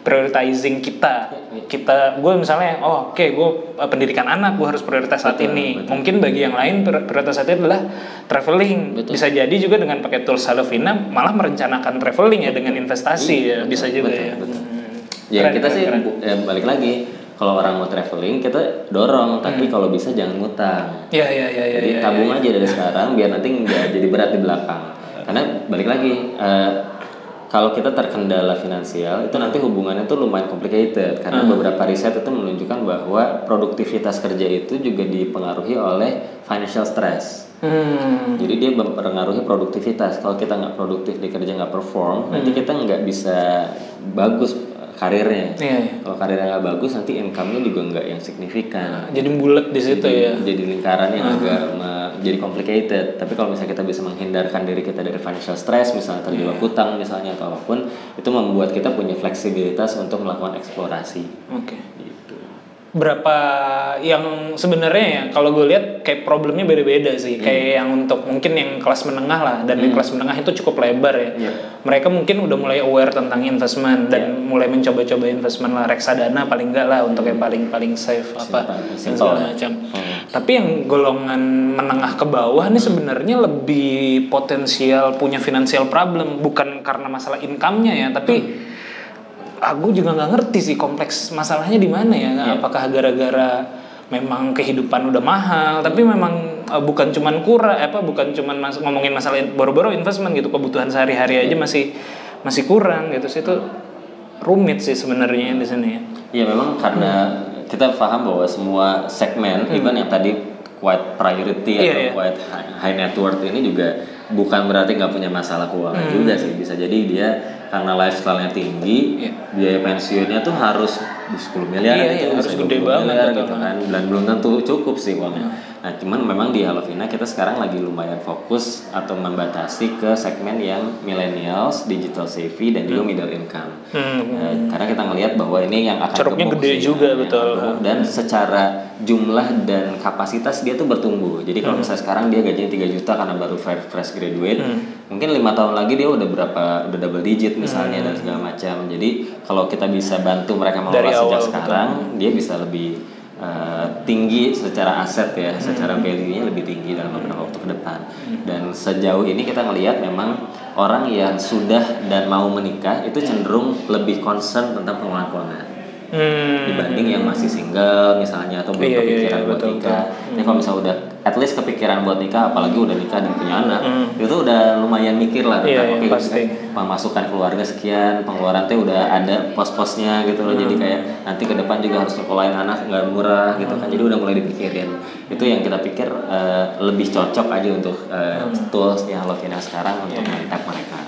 prioritizing kita kita gue misalnya oh oke gue uh, pendidikan anak gue harus prioritas saat Betul, ini betul. mungkin bagi yang lain pri- prioritas saat ini adalah traveling Betul. bisa jadi juga dengan pakai tools Halovina malah merencanakan traveling ya dengan investasi ya Betul, bisa juga betul, ya betul. Hmm. Ya Keren, kita keren, sih keren. ya, balik lagi kalau orang mau traveling kita dorong tapi kalau bisa jangan ngutang. ya ya ya ya Jadi ya, tabung ya, aja dari sekarang biar nanti nggak jadi berat di belakang. Karena balik lagi eh, kalau kita terkendala finansial itu nanti hubungannya tuh lumayan complicated karena beberapa riset itu menunjukkan bahwa produktivitas kerja itu juga dipengaruhi oleh financial stress. Hmm. Jadi dia mempengaruhi produktivitas. Kalau kita nggak produktif di kerja nggak perform, nanti kita nggak bisa bagus karirnya. Iya, iya. Kalau karirnya nggak bagus, nanti income-nya juga nggak yang signifikan. jadi bulat di situ jadi, ya jadi lingkaran yang agak me- jadi complicated. Tapi kalau misalnya kita bisa menghindarkan diri kita dari financial stress, misalnya terjebak hutang misalnya atau apa pun, itu membuat kita punya fleksibilitas untuk melakukan eksplorasi. oke Gitu. Berapa yang sebenarnya ya kalau gue lihat kayak problemnya beda-beda sih. Kayak yang untuk mungkin yang kelas menengah lah dan di kelas menengah itu cukup lebar ya. Iya. mereka mungkin udah mulai aware tentang investment dan mulai mencoba-coba investment lah reksadana paling enggak lah untuk yang paling paling safe apa Simpan, simple segala ya. macam. Hmm. tapi yang golongan menengah ke bawah nih sebenarnya lebih potensial punya financial problem bukan karena masalah income-nya ya tapi aku juga nggak ngerti sih kompleks masalahnya di mana ya Iya. apakah gara-gara memang kehidupan udah mahal tapi memang uh, bukan cuman kura apa bukan cuman mas- ngomongin masalah boro-boro investment gitu kebutuhan sehari-hari Iya. aja masih masih kurang gitu sih itu rumit sih sebenarnya di sini ya Iya memang karena kita paham bahwa semua segmen, even yang tadi quite priority Hmm. Iya, atau iya. quite high, high net worth ini juga bukan berarti nggak punya masalah keuangan Hmm. juga sih. Bisa jadi dia karena lifestyle-nya tinggi, Iya. biaya pensiunnya tuh harus 10 miliar Iya, gitu, iya, harus gede 20 banget, miliar betul. gitu kan dan belum tentu cukup sih uangnya nah cuman memang di Halovina kita sekarang lagi lumayan fokus atau membatasi ke segmen yang millennials digital savvy dan juga middle income Hmm. Eh, karena kita ngelihat bahwa ini yang akan Ceruknya gede juga, yang betul. dan secara jumlah dan kapasitas dia tuh bertumbuh jadi Hmm. kalau misalnya sekarang dia gajinya 3 juta karena baru fresh graduate Hmm. mungkin lima tahun lagi dia udah berapa udah double digit misalnya Hmm. dan segala macam jadi kalau kita bisa bantu mereka mengelola sejak awal, betul. sekarang dia bisa lebih uh, tinggi secara aset ya Hmm. secara value-nya lebih tinggi dalam beberapa waktu ke depan. Dan sejauh ini kita ngelihat memang orang yang sudah dan mau menikah itu cenderung lebih concern tentang pengelolaan keuangan Hmm. dibanding yang masih single misalnya atau belum Iya, iya, kepikiran iya, buat betul, nikah. Ini kalau misalnya udah at least kepikiran buat nikah, apalagi udah nikah dan punya anak, itu udah lumayan mikir lah. Hmm. Iya, tentang, iya, oke, pasti. pemasukan keluarga sekian, pengeluaran teh udah ada pos-posnya gitu loh. Hmm. Jadi kayak nanti ke depan juga harus nyekolahin anak nggak murah gitu kan. Jadi udah mulai dipikirin. Itu yang kita pikir eh, lebih cocok aja untuk eh, Hmm. tools yang Lovina sekarang untuk Iya. mentak mereka.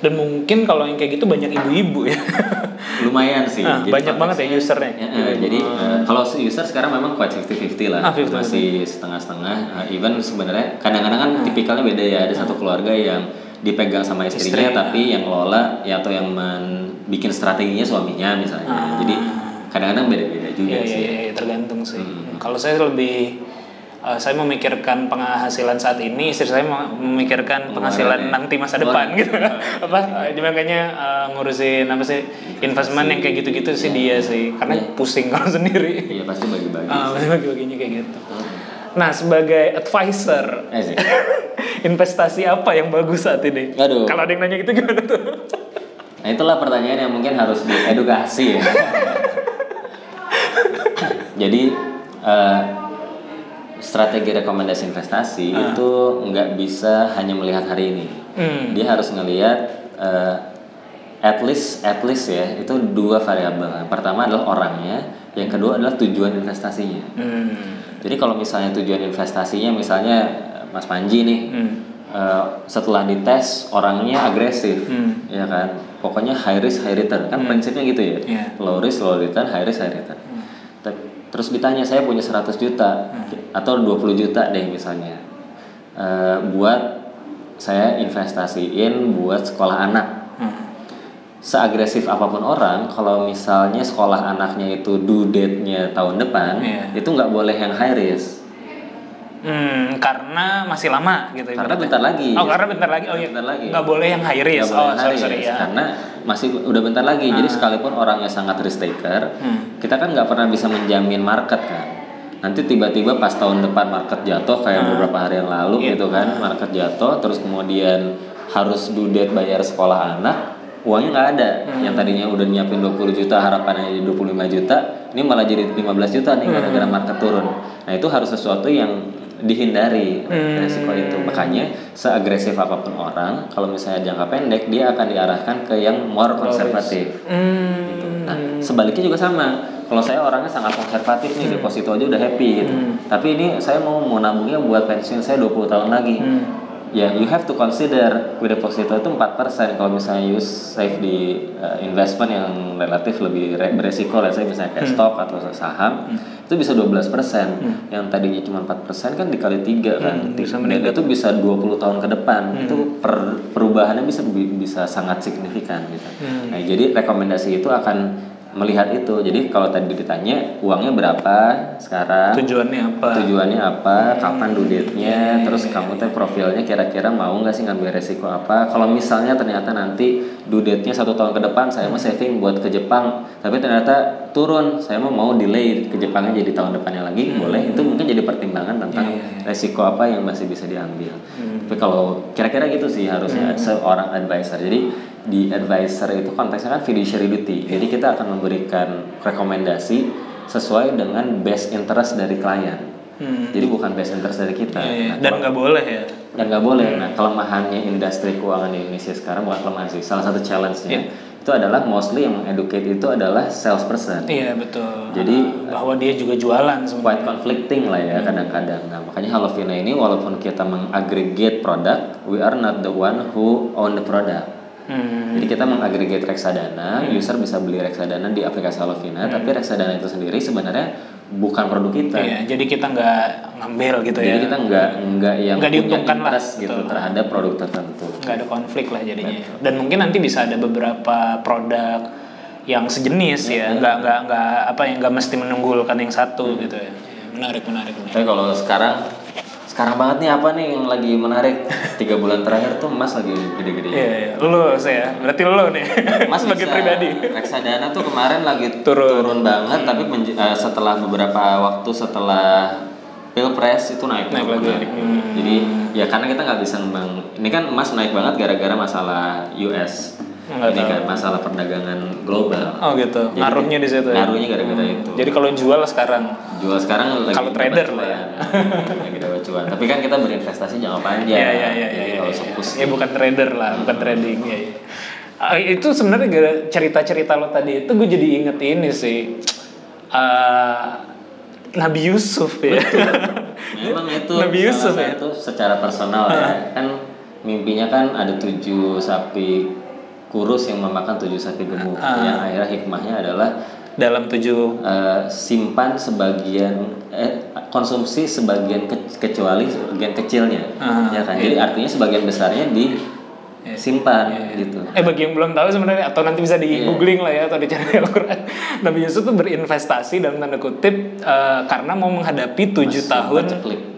Dan mungkin kalau yang kayak gitu banyak ibu-ibu ya. *laughs* lumayan sih Ah, Jadi banyak banget ya usernya. Ya, eh, jadi eh, kalau user sekarang memang quite 50-50 lah Ah, 50-50. masih setengah-setengah Eh, even sebenarnya kadang-kadang kan tipikalnya beda ya ada satu keluarga yang dipegang sama istrinya Istri, tapi yang ngelola ya atau yang men- bikin strateginya suaminya misalnya jadi kadang-kadang beda-beda juga iya, sih iya, iya, tergantung sih. Hmm. Kalau saya lebih eh, saya memikirkan penghasilan saat ini, istri saya mem- memikirkan penghasilan nanti masa depan iya. gitu. *laughs* apa? Jadi makanya eh, ngurusin apa sih investment yang kayak gitu-gitu sih dia sih, karena Iya. pusing *laughs* kalau sendiri. iya pasti bagi-bagi Ah, sih. bagi-baginya kayak gitu. Nah, sebagai advisor, Eh, *laughs* investasi apa yang bagus saat ini? Aduh. Kalau ada yang nanya gitu gimana tuh? Nah itulah pertanyaan yang mungkin harus diedukasi ya. Jadi eh, strategi rekomendasi investasi itu nggak bisa hanya melihat hari ini. Hmm. Dia harus ngelihat eh, at least at least ya itu dua variabel. Yang pertama adalah orangnya, yang kedua adalah tujuan investasinya. Hmm. Jadi kalau misalnya tujuan investasinya misalnya eh, Mas Panji nih Hmm. eh, setelah dites orangnya agresif, Hmm. ya kan. Pokoknya high risk high return kan prinsipnya gitu ya. Iya. Low risk low return, high risk high return. Te- Terus ditanya saya punya 100 juta atau 20 juta deh misalnya. Eh, buat saya investasiin buat sekolah anak Hmm. seagresif apa pun orang, kalau misalnya sekolah anaknya itu due date-nya tahun depan, Iya. itu nggak boleh yang high risk. Hmm, karena masih lama gitu. Karena ibaratnya. bentar lagi. Oh, karena bentar lagi. Oh iya. Bentar lagi. Nggak boleh yang high risk. Boleh Oh, yang sorry sorry ya. Karena masih udah bentar lagi. Jadi sekalipun orangnya sangat risk taker, Hmm. kita kan nggak pernah bisa menjamin market kan. Nanti tiba-tiba pas tahun depan market jatuh kayak beberapa hari yang lalu Iya. gitu kan, market jatuh, terus kemudian harus due date bayar sekolah anak, uangnya nggak ada. Hmm. Yang tadinya udah nyiapin 20 juta, harapannya jadi 25 juta, ini malah jadi 15 juta nih gara-gara Hmm. market turun. Nah itu harus sesuatu yang dihindari Hmm. resiko itu. Makanya seagresif apa pun orang, kalau misalnya jangka pendek dia akan diarahkan ke yang more konservatif. Hmm. Gitu. Nah, sebaliknya juga sama. Kalau saya orangnya sangat konservatif nih, deposito aja udah happy gitu. Hmm. Tapi ini saya mau mau nabungnya buat pensiun saya 20 tahun lagi. Hmm. Ya, you have to consider with deposito itu 4% kalau misalnya you save di uh, investment yang relatif lebih re- beresiko, let's say misalnya kayak stok atau saham, itu bisa 12%. Yang tadinya cuma 4% kan dikali 3 kan. Hmm, bisa Dan itu bisa 20 tahun ke depan. Itu per- perubahannya bisa bisa sangat signifikan gitu. Hmm. Nah, jadi rekomendasi itu akan melihat itu. Jadi kalau tadi ditanya uangnya berapa sekarang, Tujuannya apa? tujuannya apa, kapan due date-nya, terus kamu teh profilnya kira-kira mau nggak sih ngambil resiko apa? Kalau misalnya ternyata nanti due date-nya satu tahun ke depan, saya mau saving buat ke Jepang, tapi ternyata turun, saya mau mau delay ke Jepangnya jadi tahun depannya lagi, boleh. Itu mungkin jadi pertimbangan tentang resiko apa yang masih bisa diambil. Tapi kalau kira-kira gitu sih harusnya seorang advisor. Jadi di advisor itu konteksnya kan fiduciary duty. Jadi kita akan memberikan rekomendasi sesuai dengan best interest dari klien. Hmm. Jadi bukan best interest dari kita. Iya, iya. Nah, Dan nggak boleh ya. dan nggak boleh. Nah, kelemahannya industri keuangan di Indonesia sekarang bukan kelemahan sih. Salah satu challenge-nya itu adalah mostly yang educate itu adalah salesperson. Iya betul. Jadi Bahwa dia juga jualan sebenarnya. quite conflicting lah ya kadang-kadang. Nah makanya Halovina ini walaupun kita mengaggregate produk, we are not the one who own the product. Hmm. Jadi kita mengagregate reksadana, user bisa beli reksadana di aplikasi Halovina, tapi reksadana itu sendiri sebenarnya bukan produk kita. Iya, jadi kita nggak ngambil gitu Jadi ya. kita nggak nggak yang Nggak diuntungkan lah, gitu betul. terhadap produk tertentu. nggak ada konflik lah jadinya. Dan mungkin nanti bisa ada beberapa produk yang sejenis Iya, ya, nggak nggak nggak apa yang nggak mesti menunggulkan yang satu gitu ya. Menarik menarik menarik. Tapi kalau sekarang sekarang banget nih apa nih yang lagi menarik tiga bulan terakhir tuh emas lagi gede-gede. Iya, iya. lu saya berarti lu nih Mas sebagai pribadi. reksadana tuh kemarin lagi Turun. turun, banget tapi menj- eh, setelah beberapa waktu setelah pilpres itu naik, Naik lagi. Hmm. jadi ya karena kita nggak bisa ngembang ini kan emas naik banget gara-gara masalah US Nggak ini tahu. kan masalah perdagangan global Oh gitu, Jadi- ngaruhnya di situ. ya? ngaruhnya gara-gara itu Jadi kalau jual sekarang, jual sekarang lagi Kalau trader lah ya. *laughs* lagi dapat cuan tapi kan kita berinvestasi jangka panjang ya ya ya jadi ya. kalau ya, sepus ya bukan trader lah, bukan trading ya. ya. Ah, itu sebenarnya cerita-cerita lo tadi itu gue jadi inget ini sih. Ah, Nabi Yusuf ya. *laughs* Memang itu Nabi Yusuf ya? satu secara personal ya kan mimpinya kan ada tujuh sapi kurus yang memakan tujuh sapi gemuk Ah. yang akhirnya hikmahnya adalah Dalam tujuh eh, simpan sebagian eh, konsumsi sebagian ke- kecuali sebagian kecilnya Ah, ya kan jadi artinya sebagian besarnya disimpan gitu Eh bagi yang belum tahu sebenarnya atau nanti bisa di Iya. googling lah ya atau dicari di *laughs* Al-Quran. Nabi Yusuf tuh berinvestasi dalam tanda kutip eh, karena mau menghadapi tujuh tahun.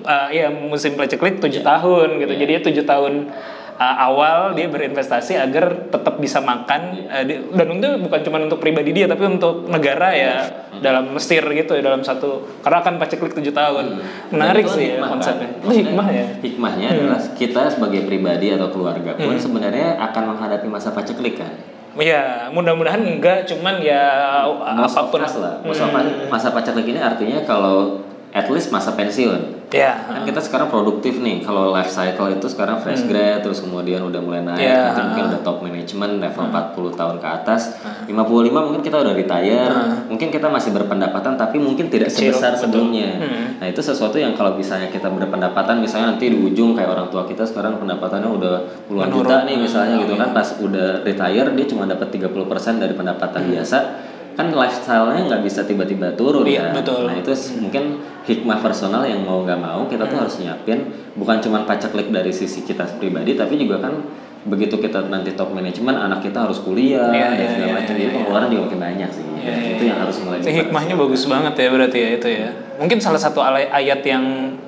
eh, iya musim paceklik tujuh tahun gitu. Jadi ya tujuh tahun eh, awal dia berinvestasi agar tetap bisa makan eh, di- dan itu bukan cuma untuk pribadi dia tapi untuk negara ya dalam Mesir gitu ya dalam satu karena akan paceklik tujuh tahun. Menarik Dan itu sih ya hikmah, kan? konsepnya. Itu Maksudnya, hikmah ya. Hikmahnya adalah kita sebagai pribadi atau keluarga Hmm. pun sebenarnya akan menghadapi masa paceklik kan. Ya, mudah-mudahan enggak, cuman ya Most apa pun lah. Most of us, masa paceklik ini artinya kalau at least masa pensiun. Ya, Kan kita sekarang produktif nih. Kalau life cycle itu sekarang fresh grad terus kemudian udah mulai naik, Iya. nanti mungkin udah top management level 40 tahun ke atas. 55 mungkin kita udah retire. Mungkin kita masih berpendapatan tapi mungkin tidak Kecil, sebesar betul. sebelumnya. Hmm. Nah, itu sesuatu yang kalau misalnya kita berpendapatan misalnya nanti di ujung kayak orang tua kita sekarang pendapatannya udah puluhan Menurun. juta nih misalnya gitu kan pas udah retire dia cuma dapat 30% dari pendapatan biasa kan lifestyle-nya nggak bisa tiba-tiba turun Iya, kan. betul. Nah, itu s- mungkin hikmah personal yang mau nggak mau kita Hmm. tuh harus nyiapin bukan cuma paceklik dari sisi kita pribadi tapi juga kan begitu kita nanti top manajemen anak kita harus kuliah Iya, dan iya, segala iya, macam iya, jadi iya. pengeluaran juga makin banyak sih Dan iya, itu yang harus mulai Itu hikmahnya bagus banget ya berarti ya itu ya. Mungkin salah satu ayat yang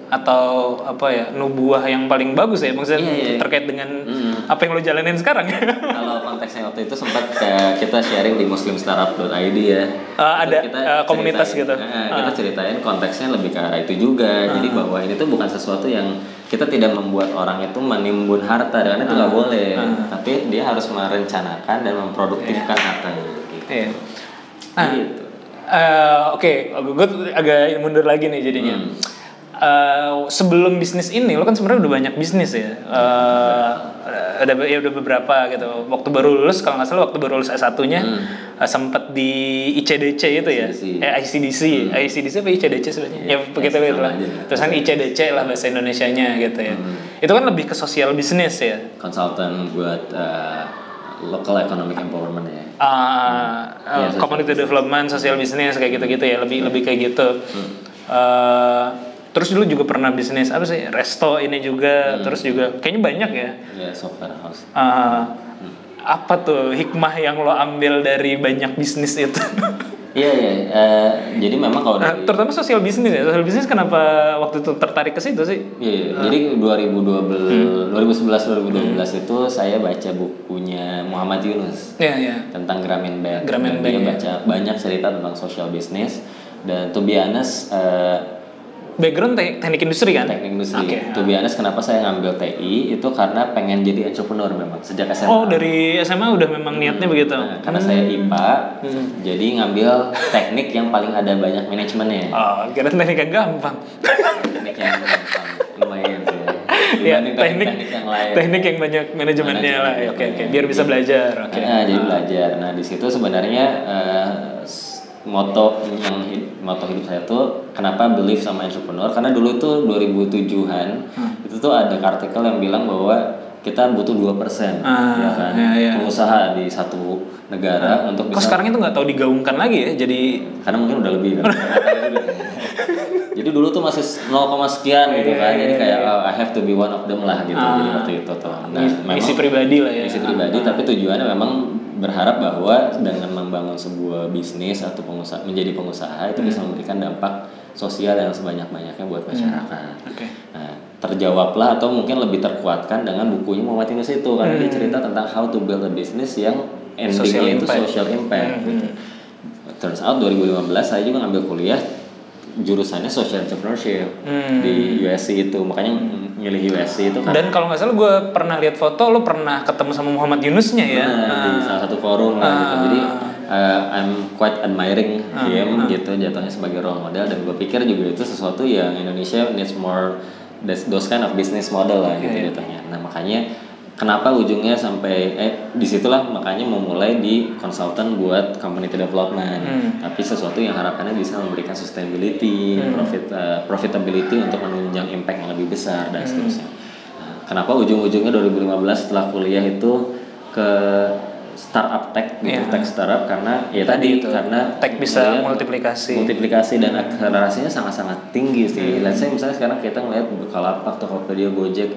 atau apa ya nubuah yang paling bagus ya maksudnya terkait dengan Mm. apa yang lo jalanin sekarang ya. kalau konteksnya waktu itu sempat kita sharing di muslimstartup.id ya Ah, ada, Itu ah, komunitas gitu. eh, kita ceritain konteksnya lebih ke arah itu juga jadi bahwa ini tuh bukan sesuatu yang kita tidak membuat orang itu menimbun harta karena itu nggak boleh tapi dia harus merencanakan dan memproduktifkan hartanya gitu. Iya. Nah, Gitu. eh, oke, gue agak mundur lagi nih jadinya. Hmm. Eh, sebelum bisnis ini, lo kan sebenarnya udah banyak bisnis ya. Eh, ada ya udah beberapa gitu. Waktu baru lulus, kalau nggak salah waktu baru lulus S1-nya eh, sempet di ICDC itu ya. ICDC. Eh ICDC, ICDC apa ICDC sebenarnya? Ya begitu gitu lah. Terus kan ICDC lah bahasa Indonesianya gitu ya. Itu kan lebih ke sosial bisnis ya. konsultan buat eh, local economic empowerment ya uh, Iya, social community development, social business kayak gitu-gitu ya, lebih lebih kayak gitu. Hmm. Uh, terus dulu juga pernah bisnis apa sih resto ini Hmm. juga, terus juga kayaknya banyak ya. ya software house Uh, Apa tuh hikmah yang lo ambil dari banyak bisnis itu? *laughs* iya iya eh, jadi memang kalau Nah, dari terutama sosial bisnis ya. Sosial bisnis kenapa waktu itu tertarik ke situ sih? Iya, Ah. jadi 2012, Hmm. 2011 2012 itu saya baca bukunya Muhammad Yunus Ya ya. tentang Gramin Bank. Grameen Dan Bank, Dia ya. baca banyak cerita tentang social business dan to be honest eh, Background te- teknik industri kan? teknik industri. Oke. To be honest kenapa saya ngambil TI itu karena pengen jadi entrepreneur memang sejak SMA. Oh dari SMA udah memang niatnya begitu. Nah, karena saya IPA, jadi ngambil teknik yang paling ada banyak manajemennya. Oh, kira teknik yang gampang. teknik yang gampang, lumayan sih. *laughs* ya, Dibanding teknik teknik yang lain. teknik yang banyak manajemennya lah oke oke biar bisa belajar oke Nah, jadi belajar. Nah, di situ sebenarnya s- moto yang moto hidup saya tuh kenapa believe sama entrepreneur karena dulu tuh 2007-an Hmm. itu tuh ada artikel yang bilang bahwa kita butuh dua persen, Ah, ya kan, iya, iya. pengusaha di satu negara untuk Kok bisa sekarang itu nggak tahu digaungkan lagi ya? Jadi karena mungkin udah lebih kan. *laughs* Jadi dulu tuh masih 0, sekian gitu kan. Jadi kayak oh, I have to be one of them lah gitu. Jadi waktu itu tuh. Nah, mis- misi pribadi lah ya. misi pribadi tapi tujuannya memang berharap bahwa dengan membangun sebuah bisnis atau pengusaha menjadi pengusaha itu bisa memberikan dampak sosial yang sebanyak-banyaknya buat masyarakat. Oke. Nah, terjawablah atau mungkin lebih terkuatkan dengan bukunya Muhammad Yunus itu karena dia cerita tentang how to build a business yang Social endingnya itu impact. social impact gitu. Turns out 2015 saya juga ngambil kuliah jurusannya social entrepreneurship Hmm. di USC itu makanya milih USC itu kan Dan kalau nggak salah gue pernah lihat foto lo pernah ketemu sama Muhammad Yunusnya ya. Nah, di salah satu forum lah gitu. Jadi uh, I'm quite admiring him gitu jatuhnya sebagai role model dan gue pikir juga itu sesuatu yang Indonesia needs more those kind of business model lah gitu jatuhnya. Nah makanya kenapa ujungnya sampai eh di situlah makanya memulai di konsultan buat community development. Tapi sesuatu yang harapannya bisa memberikan sustainability, profit uh, profitability untuk menunjang impact yang lebih besar dan seterusnya. Nah, kenapa ujung-ujungnya 2015 setelah kuliah itu ke startup tech gitu, Iya. tech startup karena ya Tadi tadi, itu, karena tech bisa multiplikasi. multiplikasi dan akselerasinya sangat-sangat tinggi sih. Let's say misalnya sekarang kita ngeliat Bukalapak, Tokopedia, Gojek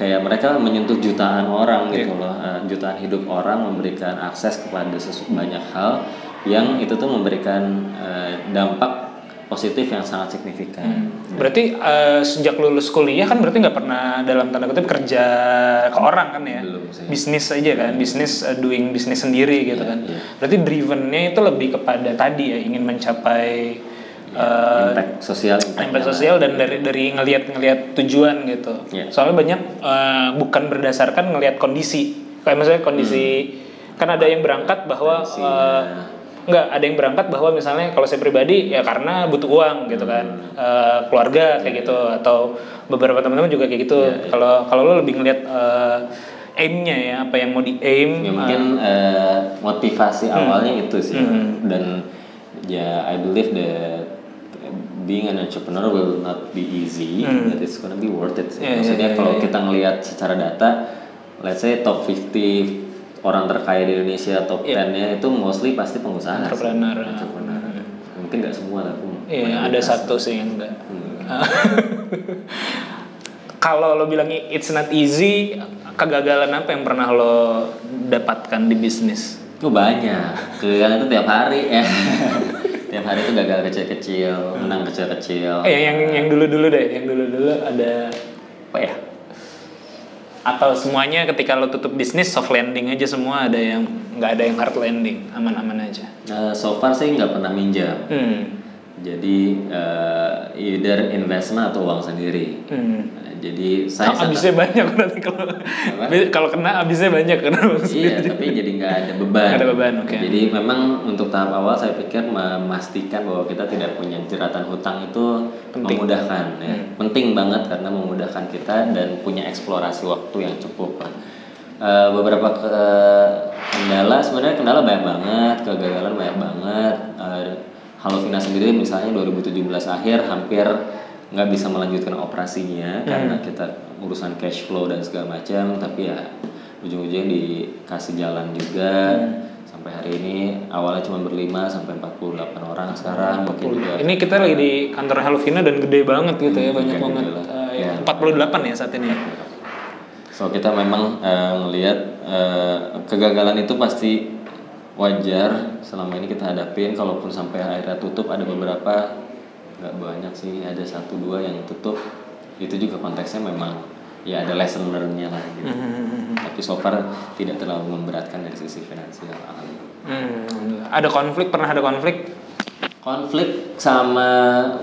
kayak mereka menyentuh jutaan orang gitu loh, eh, jutaan hidup orang memberikan akses kepada banyak hal yang itu tuh memberikan eh, dampak positif yang sangat signifikan. Berarti eh, sejak lulus kuliah kan berarti nggak pernah dalam tanda kutip kerja ke orang kan ya? Belum sih. Bisnis aja kan, bisnis eh, doing bisnis sendiri gitu kan. iya. Berarti drivennya itu lebih kepada tadi ya ingin mencapai eh, impact sosial, impact impact sosial dan dari dari ngelihat-ngelihat tujuan gitu. Iya. Soalnya banyak eh, bukan berdasarkan ngelihat kondisi. Kayak misalnya kondisi kan ada yang berangkat bahwa eh, enggak ada yang berangkat bahwa misalnya kalau saya pribadi ya karena butuh uang gitu kan. Eh, keluarga kayak gitu atau beberapa teman-teman juga kayak gitu. Kalau kalau lo lebih ngelihat eh, aim-nya ya, apa yang mau di aim. ya mungkin eh, motivasi Hmm. awalnya itu sih dan ya I believe that being an entrepreneur will not be easy but it's gonna be worth it sih. Iya, maksudnya iya, kalau iya. kita ngelihat secara data let's say top 50 orang terkaya di Indonesia top 10-nya itu mostly pasti pengusaha sih. Iya. Entrepreneur. Entrepreneur. mungkin nggak semua tapi Iya, ada satu sih yang enggak. Hmm. *laughs* Kalau lo bilang it's not easy, kegagalan apa yang pernah lo dapatkan di bisnis? itu banyak kegagalan itu tiap hari ya *laughs* tiap hari itu gagal kecil-kecil menang kecil-kecil Eh, yang yang dulu-dulu deh, yang dulu-dulu ada apa ya? Atau semuanya ketika lo tutup bisnis soft landing aja semua ada yang nggak ada yang hard landing, aman-aman aja. Nah, so far sih nggak pernah minjam. Hmm. Jadi eh, either investment atau uang sendiri. Hmm. Jadi saya Nah, abisnya banyak berarti kalau kalau kena abisnya banyak karena lo iya, tapi jadi nggak ada beban. Ada beban, oke. Jadi memang untuk tahap awal saya pikir memastikan bahwa kita tidak punya jeratan hutang itu Penting. memudahkan ya. Hmm. Penting banget karena memudahkan kita dan punya eksplorasi waktu yang cukup. Eh, beberapa ke- kendala sebenarnya kendala banyak banget, kegagalan banyak banget. Eh, Halo Vina sendiri misalnya 2017 akhir hampir nggak bisa melanjutkan operasinya karena kita urusan cash flow dan segala macam tapi ya ujung-ujungnya dikasih jalan juga sampai hari ini awalnya cuma berlima sampai 48 orang sekarang mungkin juga Ini kita lagi di kantor Helvina dan gede banget gitu ya, banyak Gede banget. lah. Eh, Ya. 48 ya saat ini. So kita memang eh, ngelihat eh, kegagalan itu pasti wajar selama ini kita hadapin kalaupun sampai akhirnya tutup ada beberapa nggak banyak sih ada satu dua yang tutup itu juga konteksnya memang ya ada lesson learn-nya lah gitu. Tapi so far tidak terlalu memberatkan dari sisi finansial alhamdulillah. Hmm, ada konflik, pernah ada konflik? Konflik sama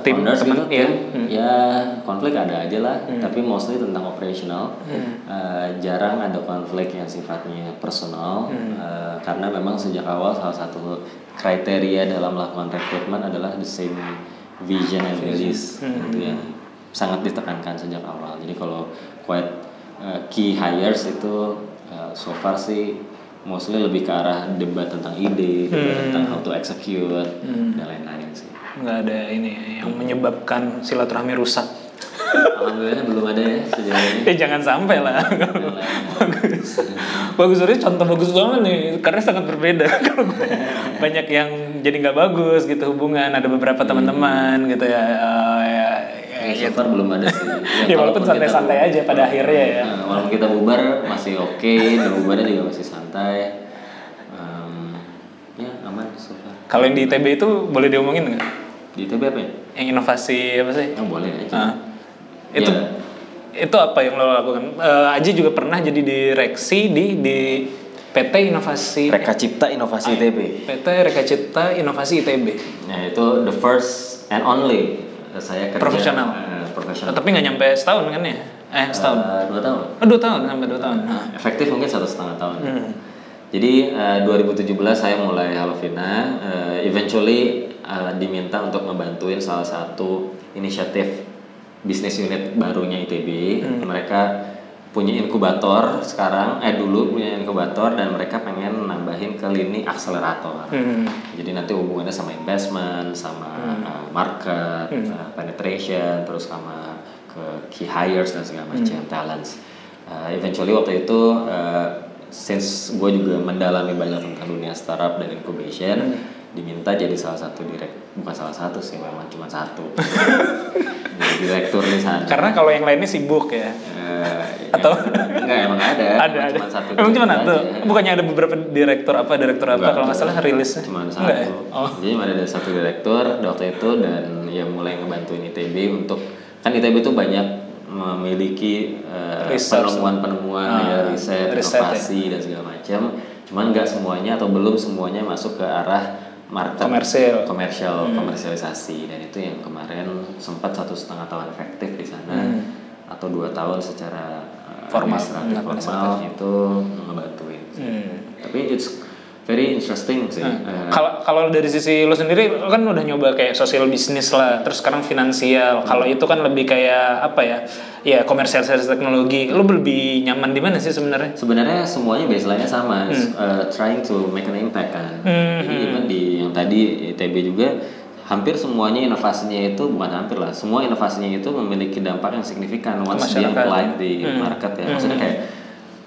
Tim, founders teman, gitu, iya. tim, ya konflik ada aja lah, tapi mostly tentang operational. Eh, jarang ada konflik yang sifatnya personal, eh, karena memang sejak awal salah satu kriteria dalam melakukan rekrutmen adalah the same vision and values, itu yang sangat ditekankan sejak awal. Jadi kalau quite eh, key hires itu eh, so far sih mostly lebih ke arah debat tentang ide, debat tentang how to execute dan lain-lain sih. Nggak ada ini ya, yang menyebabkan silaturahmi rusak. Alhamdulillah belum ada ya sejauh ini. Ya jangan sampai lah. Yang bagus. Bagus contoh bagus banget nih karena sangat berbeda. *laughs* Banyak yang jadi nggak bagus gitu hubungan ada beberapa teman-teman gitu ya. eh, ya, ya, Ya, so far belum ada sih. *laughs* Ya, walaupun kalaupun kita santai-santai aja pada akhirnya ya. Nah, walaupun kita bubar masih oke, dan bubarnya juga masih santai. Em, ya aman so far. Kalau yang di ITB itu boleh diomongin nggak? Di ITB apa ya? Yang inovasi apa sih? Oh, boleh aja. Ah. Itu Ya. itu apa yang lo lakukan? Eh, Aji juga pernah jadi direksi di di PT Inovasi Reka Cipta Inovasi ITB. PT Reka Cipta Inovasi ITB. Nah itu the first and only eh, saya kerja Profesional. eh, Oh, profesional. tapi nggak nyampe setahun kan ya? Eh setahun. Eh, dua tahun. Oh, dua tahun sampai dua tahun. Nah. Efektif mungkin satu setengah tahun. Hmm. Jadi eh, 2017 saya mulai Halovina, eh, eventually eh, diminta untuk ngebantuin salah satu inisiatif bisnis unit barunya ITB. Hmm. Mereka punya inkubator sekarang, eh dulu punya inkubator dan mereka pengen nambahin ke lini akselerator. Hmm. Jadi nanti hubungannya sama investment, sama uh, market, uh, penetration, terus sama ke key hires dan segala macam talents. Uh, eventually waktu itu, uh, since gue juga mendalami banyak tentang dunia startup dan incubation, diminta jadi salah satu direk, bukan salah satu sih, memang cuma satu. *laughs* direktur di sana. Karena kalau yang lainnya sibuk ya. Eh, Atau- enggak emang ada, ada ada. cuma satu. Emang cuma direktur satu. Bukannya ada beberapa direktur apa direktur apa kalau nggak salah rilisnya. cuma satu ya? Oh. jadi cuma ada satu direktur waktu itu dan ya mulai ngebantuin ITB untuk kan ITB itu banyak memiliki Research. penemuan-penemuan Ah, ya riset, riset ya. inovasi dan segala macam cuman nggak semuanya atau belum semuanya masuk ke arah market Komersil. komersial Hmm. komersialisasi dan itu yang kemarin sempat satu setengah tahun efektif di sana Hmm. atau dua tahun secara eh, Formal. administratif formal itu ngebantuin Hmm. tapi it's very interesting sih Nah, Eh, Kalau kalau dari sisi lo sendiri lo kan udah nyoba kayak sosial bisnis lah, terus sekarang finansial. Kalau itu kan lebih kayak apa ya? Ya komersialisasi teknologi. Lo lebih nyaman di mana sih sebenarnya? sebenarnya semuanya baseline-nya sama eh, trying to make an impact kan. Hmm, jadi even di yang tadi ITB juga hampir semuanya inovasinya itu bukan hampir lah semua inovasinya itu memiliki dampak yang signifikan once dia masyarakat. applied di Hmm. market ya. Maksudnya kayak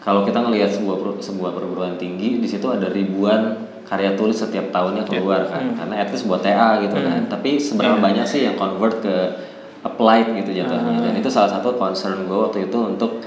kalau kita ngelihat sebuah sebuah perguruan tinggi di situ ada ribuan karya tulis setiap tahunnya keluar kan. Karena at least buat TA gitu kan. Tapi seberapa banyak sih yang convert ke applied gitu jatuhnya. Dan itu salah satu concern gue waktu itu untuk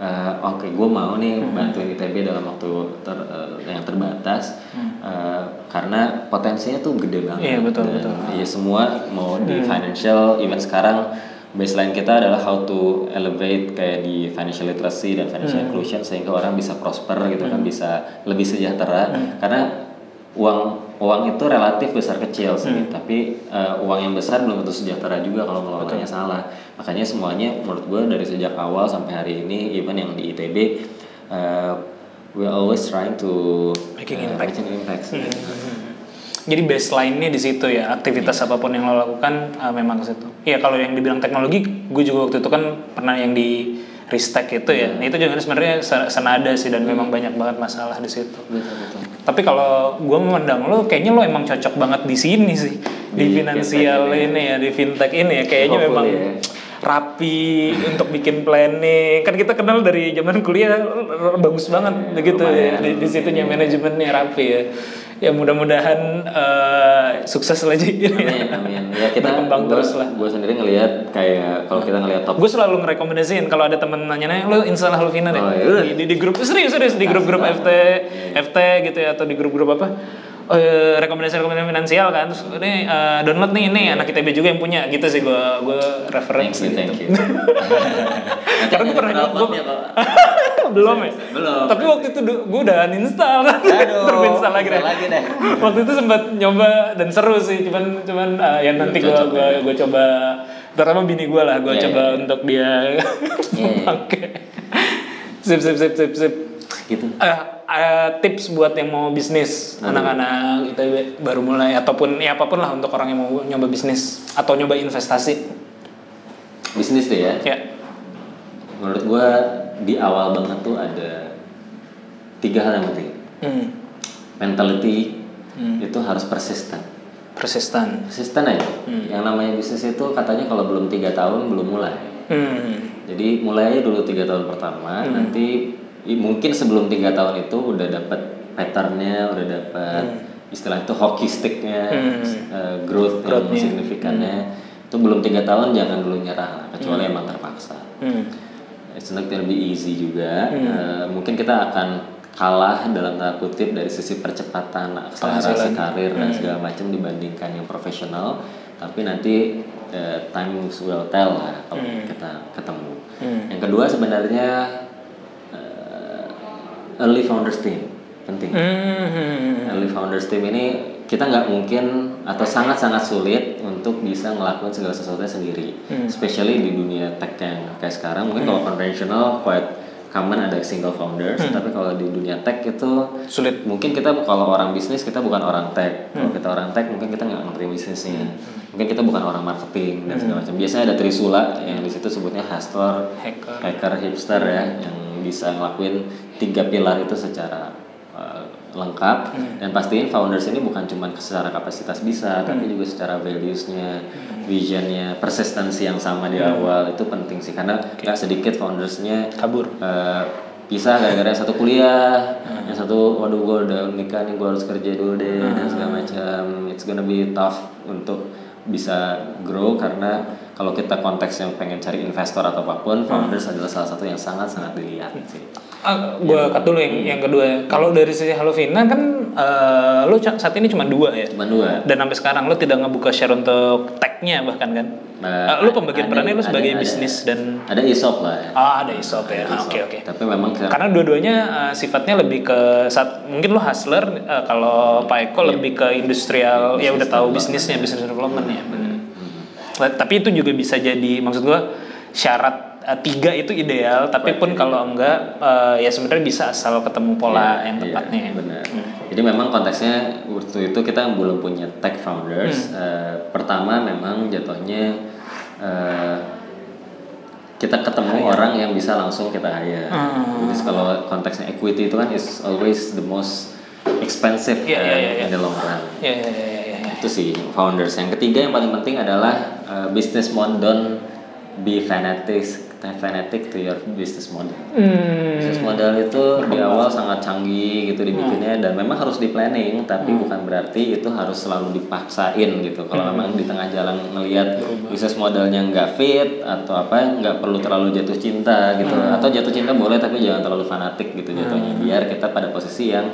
eh, oke gue mau nih bantuin ITB dalam waktu ter- eh, yang terbatas eh, karena potensinya tuh gede banget. Iya, betul, dan betul. ya semua mau di financial even sekarang baseline kita adalah how to elevate kayak di financial literacy dan financial inclusion sehingga orang bisa prosper gitu kan bisa lebih sejahtera. Karena uang uang itu relatif besar kecil sih tapi eh, uang yang besar belum tentu sejahtera juga kalau ngelolanya salah makanya semuanya menurut gue dari sejak awal sampai hari ini even yang di ITB eh, we always trying to Making eh, impact. making impact sih. Jadi baseline-nya di situ ya, aktivitas apa pun yang lo lakukan uh, memang ke situ. Iya kalau yang dibilang teknologi, gue juga waktu itu kan pernah yang di Ristek itu ya. Nah, itu juga sebenarnya se- senada sih dan memang banyak banget masalah di situ. betul betul Tapi kalau gue memandang lo, kayaknya lo emang cocok banget di sini sih, di, Di finansial fintech ini ya, di fintech ini ya. Kayaknya memang ya. rapi untuk bikin planning. Kan kita kenal dari zaman kuliah bagus banget begitu ya. Di, di situnya manajemennya rapi ya. *laughs* Ya mudah-mudahan eh, sukses lah Ji. Amin, amin. Ya kita *laughs* Berkembang gua, terus lah. Gue sendiri ngelihat kayak kalau kita ngelihat top Gue selalu ngerekomendasiin kalau ada temen nanya-nanya lo install Halvina deh Oh, iya. di, di, di grup serius serius di grup-grup FT FT gitu ya atau di grup-grup apa eh, rekomendasi-rekomendasi finansial kan terus ini eh, download nih ini anak ITB juga yang punya gitu sih gue gue Thank referensi you, thank gitu. you. Nanti *laughs* Karena gue pernah Pak. belum ya *laughs* Belum. tapi waktu itu gue udah uninstall Aduh, *laughs* teruninstall lagi deh waktu itu sempat nyoba dan seru sih cuman cuman eh, ya nanti gue gue ya. gue coba terutama bini gue lah gue Iya, coba iya. untuk dia Iya. pakai sip sip sip sip sip Gitu. Eh, eh, tips buat yang mau bisnis anak-anak ITB baru mulai ataupun ya apa pun lah untuk orang yang mau nyoba bisnis atau nyoba investasi Bisnis deh ya. ya Menurut gue di awal banget tuh ada tiga hal yang penting. hmm. Mentality Hmm. itu harus persisten. persistan Persisten aja. Hmm. Yang namanya bisnis itu katanya kalau belum tiga tahun belum mulai. Hmm. Jadi mulai dulu tiga tahun pertama, nanti i- mungkin sebelum tiga tahun itu udah dapat patternnya, udah dapat istilah itu hockey sticknya, eh, growth yang signifikannya. Itu belum tiga tahun jangan dulu nyerah, kecuali emang terpaksa. Hmm. It's not gonna be easy juga. Eh, mungkin kita akan kalah dalam tanda kutip dari sisi percepatan akselerasi karir dan segala macam dibandingkan yang profesional. Tapi nanti eh, time will tell lah kalau kita ketemu. Yang kedua sebenarnya early founders team penting. Hmm. Early founders team ini kita nggak mungkin atau sangat-sangat sulit untuk bisa ngelakuin segala sesuatunya sendiri. Especially di dunia tech yang kayak sekarang mungkin kalau konvensional quite common ada single founders, tapi kalau di dunia tech itu Sulit. mungkin kita kalau orang bisnis kita bukan orang tech. Kalau kita orang tech mungkin kita nggak ngerti bisnisnya. Mungkin kita bukan orang marketing dan segala macam. Biasanya ada Trisula yang di situ sebutnya hustler, Hacker. hacker hipster ya yang bisa ngelakuin tiga pilar itu secara uh, lengkap. Dan pastiin founders ini bukan cuma secara kapasitas bisa tapi juga secara valuesnya visionnya persistensi yang sama di awal itu penting sih. Karena nggak sedikit foundersnya Kabur. uh, pisah gara-gara satu kuliah yang satu waduh gue udah nikah nih gue harus kerja dulu deh dan segala macam. It's gonna be tough untuk bisa grow karena kalau kita konteks yang pengen cari investor atau apa pun founders adalah salah satu yang sangat-sangat dilihat sih Ah, gua cut dulu yang yang kedua. Kalau dari sisi Halovina kan eh, lo saat ini cuma dua ya. cuma dua Dan sampai sekarang lo tidak ngebuka share untuk tech-nya bahkan kan. Nah, Eh, lo pembagian ada- perannya lo ada- sebagai ada- bisnis dan ada ESOP lah ya ah ada isop ya. Ada Ah, Oke ESOP. oke. tapi memang Karena dua-duanya eh, sifatnya lebih ke saat mungkin lo hustler eh, kalau Pak Eko lebih ke industrial ya udah tahu bisnisnya bisnis development ya. bener. Tapi itu juga bisa jadi maksud gua syarat eh, tiga itu ideal. Tapi pun kalau enggak eh, ya sebenarnya bisa asal ketemu pola yang Iya, tepatnya. ya. benar. Jadi memang konteksnya waktu itu kita belum punya tech founders. Hmm. Eh, pertama memang jatuhnya eh, kita ketemu orang yang bisa langsung kita hire. Hmm. Jadi kalau konteksnya equity itu kan is always the most expensive eh, iya, iya, iya. in the long run. Ya ya ya ya. Ya. Itu sih founders. Yang ketiga yang paling penting adalah eh, business model don't be fanatic fanatic to your business model. Hmm. Bisnis model itu di awal sangat canggih gitu dibikinnya dan memang harus di planning tapi bukan berarti itu harus selalu dipaksain gitu. Kalau memang di tengah jalan ngelihat bisnis modelnya nggak fit atau apa nggak perlu terlalu jatuh cinta gitu atau jatuh cinta boleh tapi jangan terlalu fanatik gitu jatuhnya biar kita pada posisi yang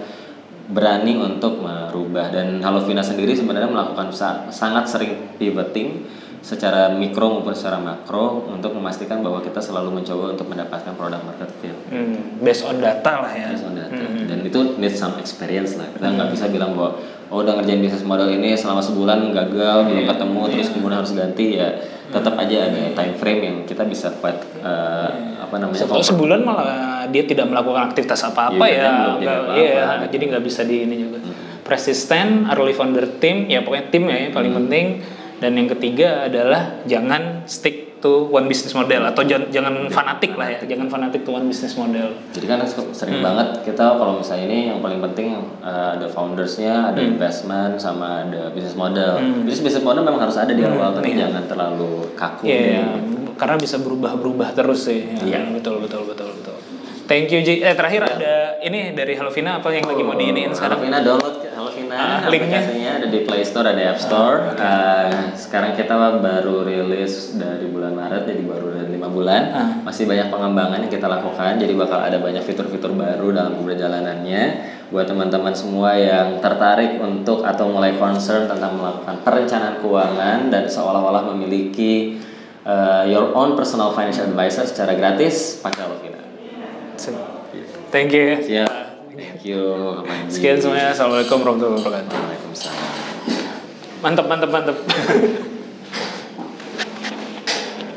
berani untuk merubah. Dan Halovina sendiri sebenarnya melakukan sa- sangat sering pivoting secara mikro maupun secara makro untuk memastikan bahwa kita selalu mencoba untuk mendapatkan produk market fit. Hmm, based on data lah ya. based on data. dan itu need some experience lah. Kita nggak bisa bilang bahwa oh udah ngerjain bisnis model ini selama sebulan gagal belum ketemu terus kemudian harus ganti ya tetap aja ada time frame yang kita bisa quite uh, apa namanya Kalau sebulan malah dia tidak melakukan aktivitas apa-apa Iya, ya, belum nggak- apa-apa. iya, jadi nggak bisa di ini juga. Persisten, early founder team, ya pokoknya tim ya yang paling penting. Dan yang ketiga adalah jangan stick to one business model atau jangan, jangan fanatik lah ya, jangan fanatik to one business model. Jadi kan sering banget kita kalau misalnya ini yang paling penting uh, ada foundersnya, ada investment, sama ada business model. Bisnis business model memang harus ada di awal, tapi jangan terlalu kaku. Iya, karena bisa berubah-berubah terus sih. Ya, betul betul betul betul. Thank you Ji. Eh terakhir ada ini dari Halovina apa yang lagi mau diiniin sekarang? Halovina download Halovina Ah, linknya. aplikasinya ada di Play Store ada App Store. Uh, sekarang kita baru rilis dari bulan Maret jadi baru dari lima bulan. Ah. Masih banyak pengembangan yang kita lakukan jadi bakal ada banyak fitur-fitur baru dalam perjalanannya. Buat teman-teman semua yang tertarik untuk atau mulai concern tentang melakukan perencanaan keuangan dan seolah-olah memiliki uh, your own personal financial advisor secara gratis pakai Halovina. Thank you. ya. Thank you. Sekian semuanya. Assalamualaikum warahmatullahi wabarakatuh. Waalaikumsalam. Mantap mantap mantap. *laughs*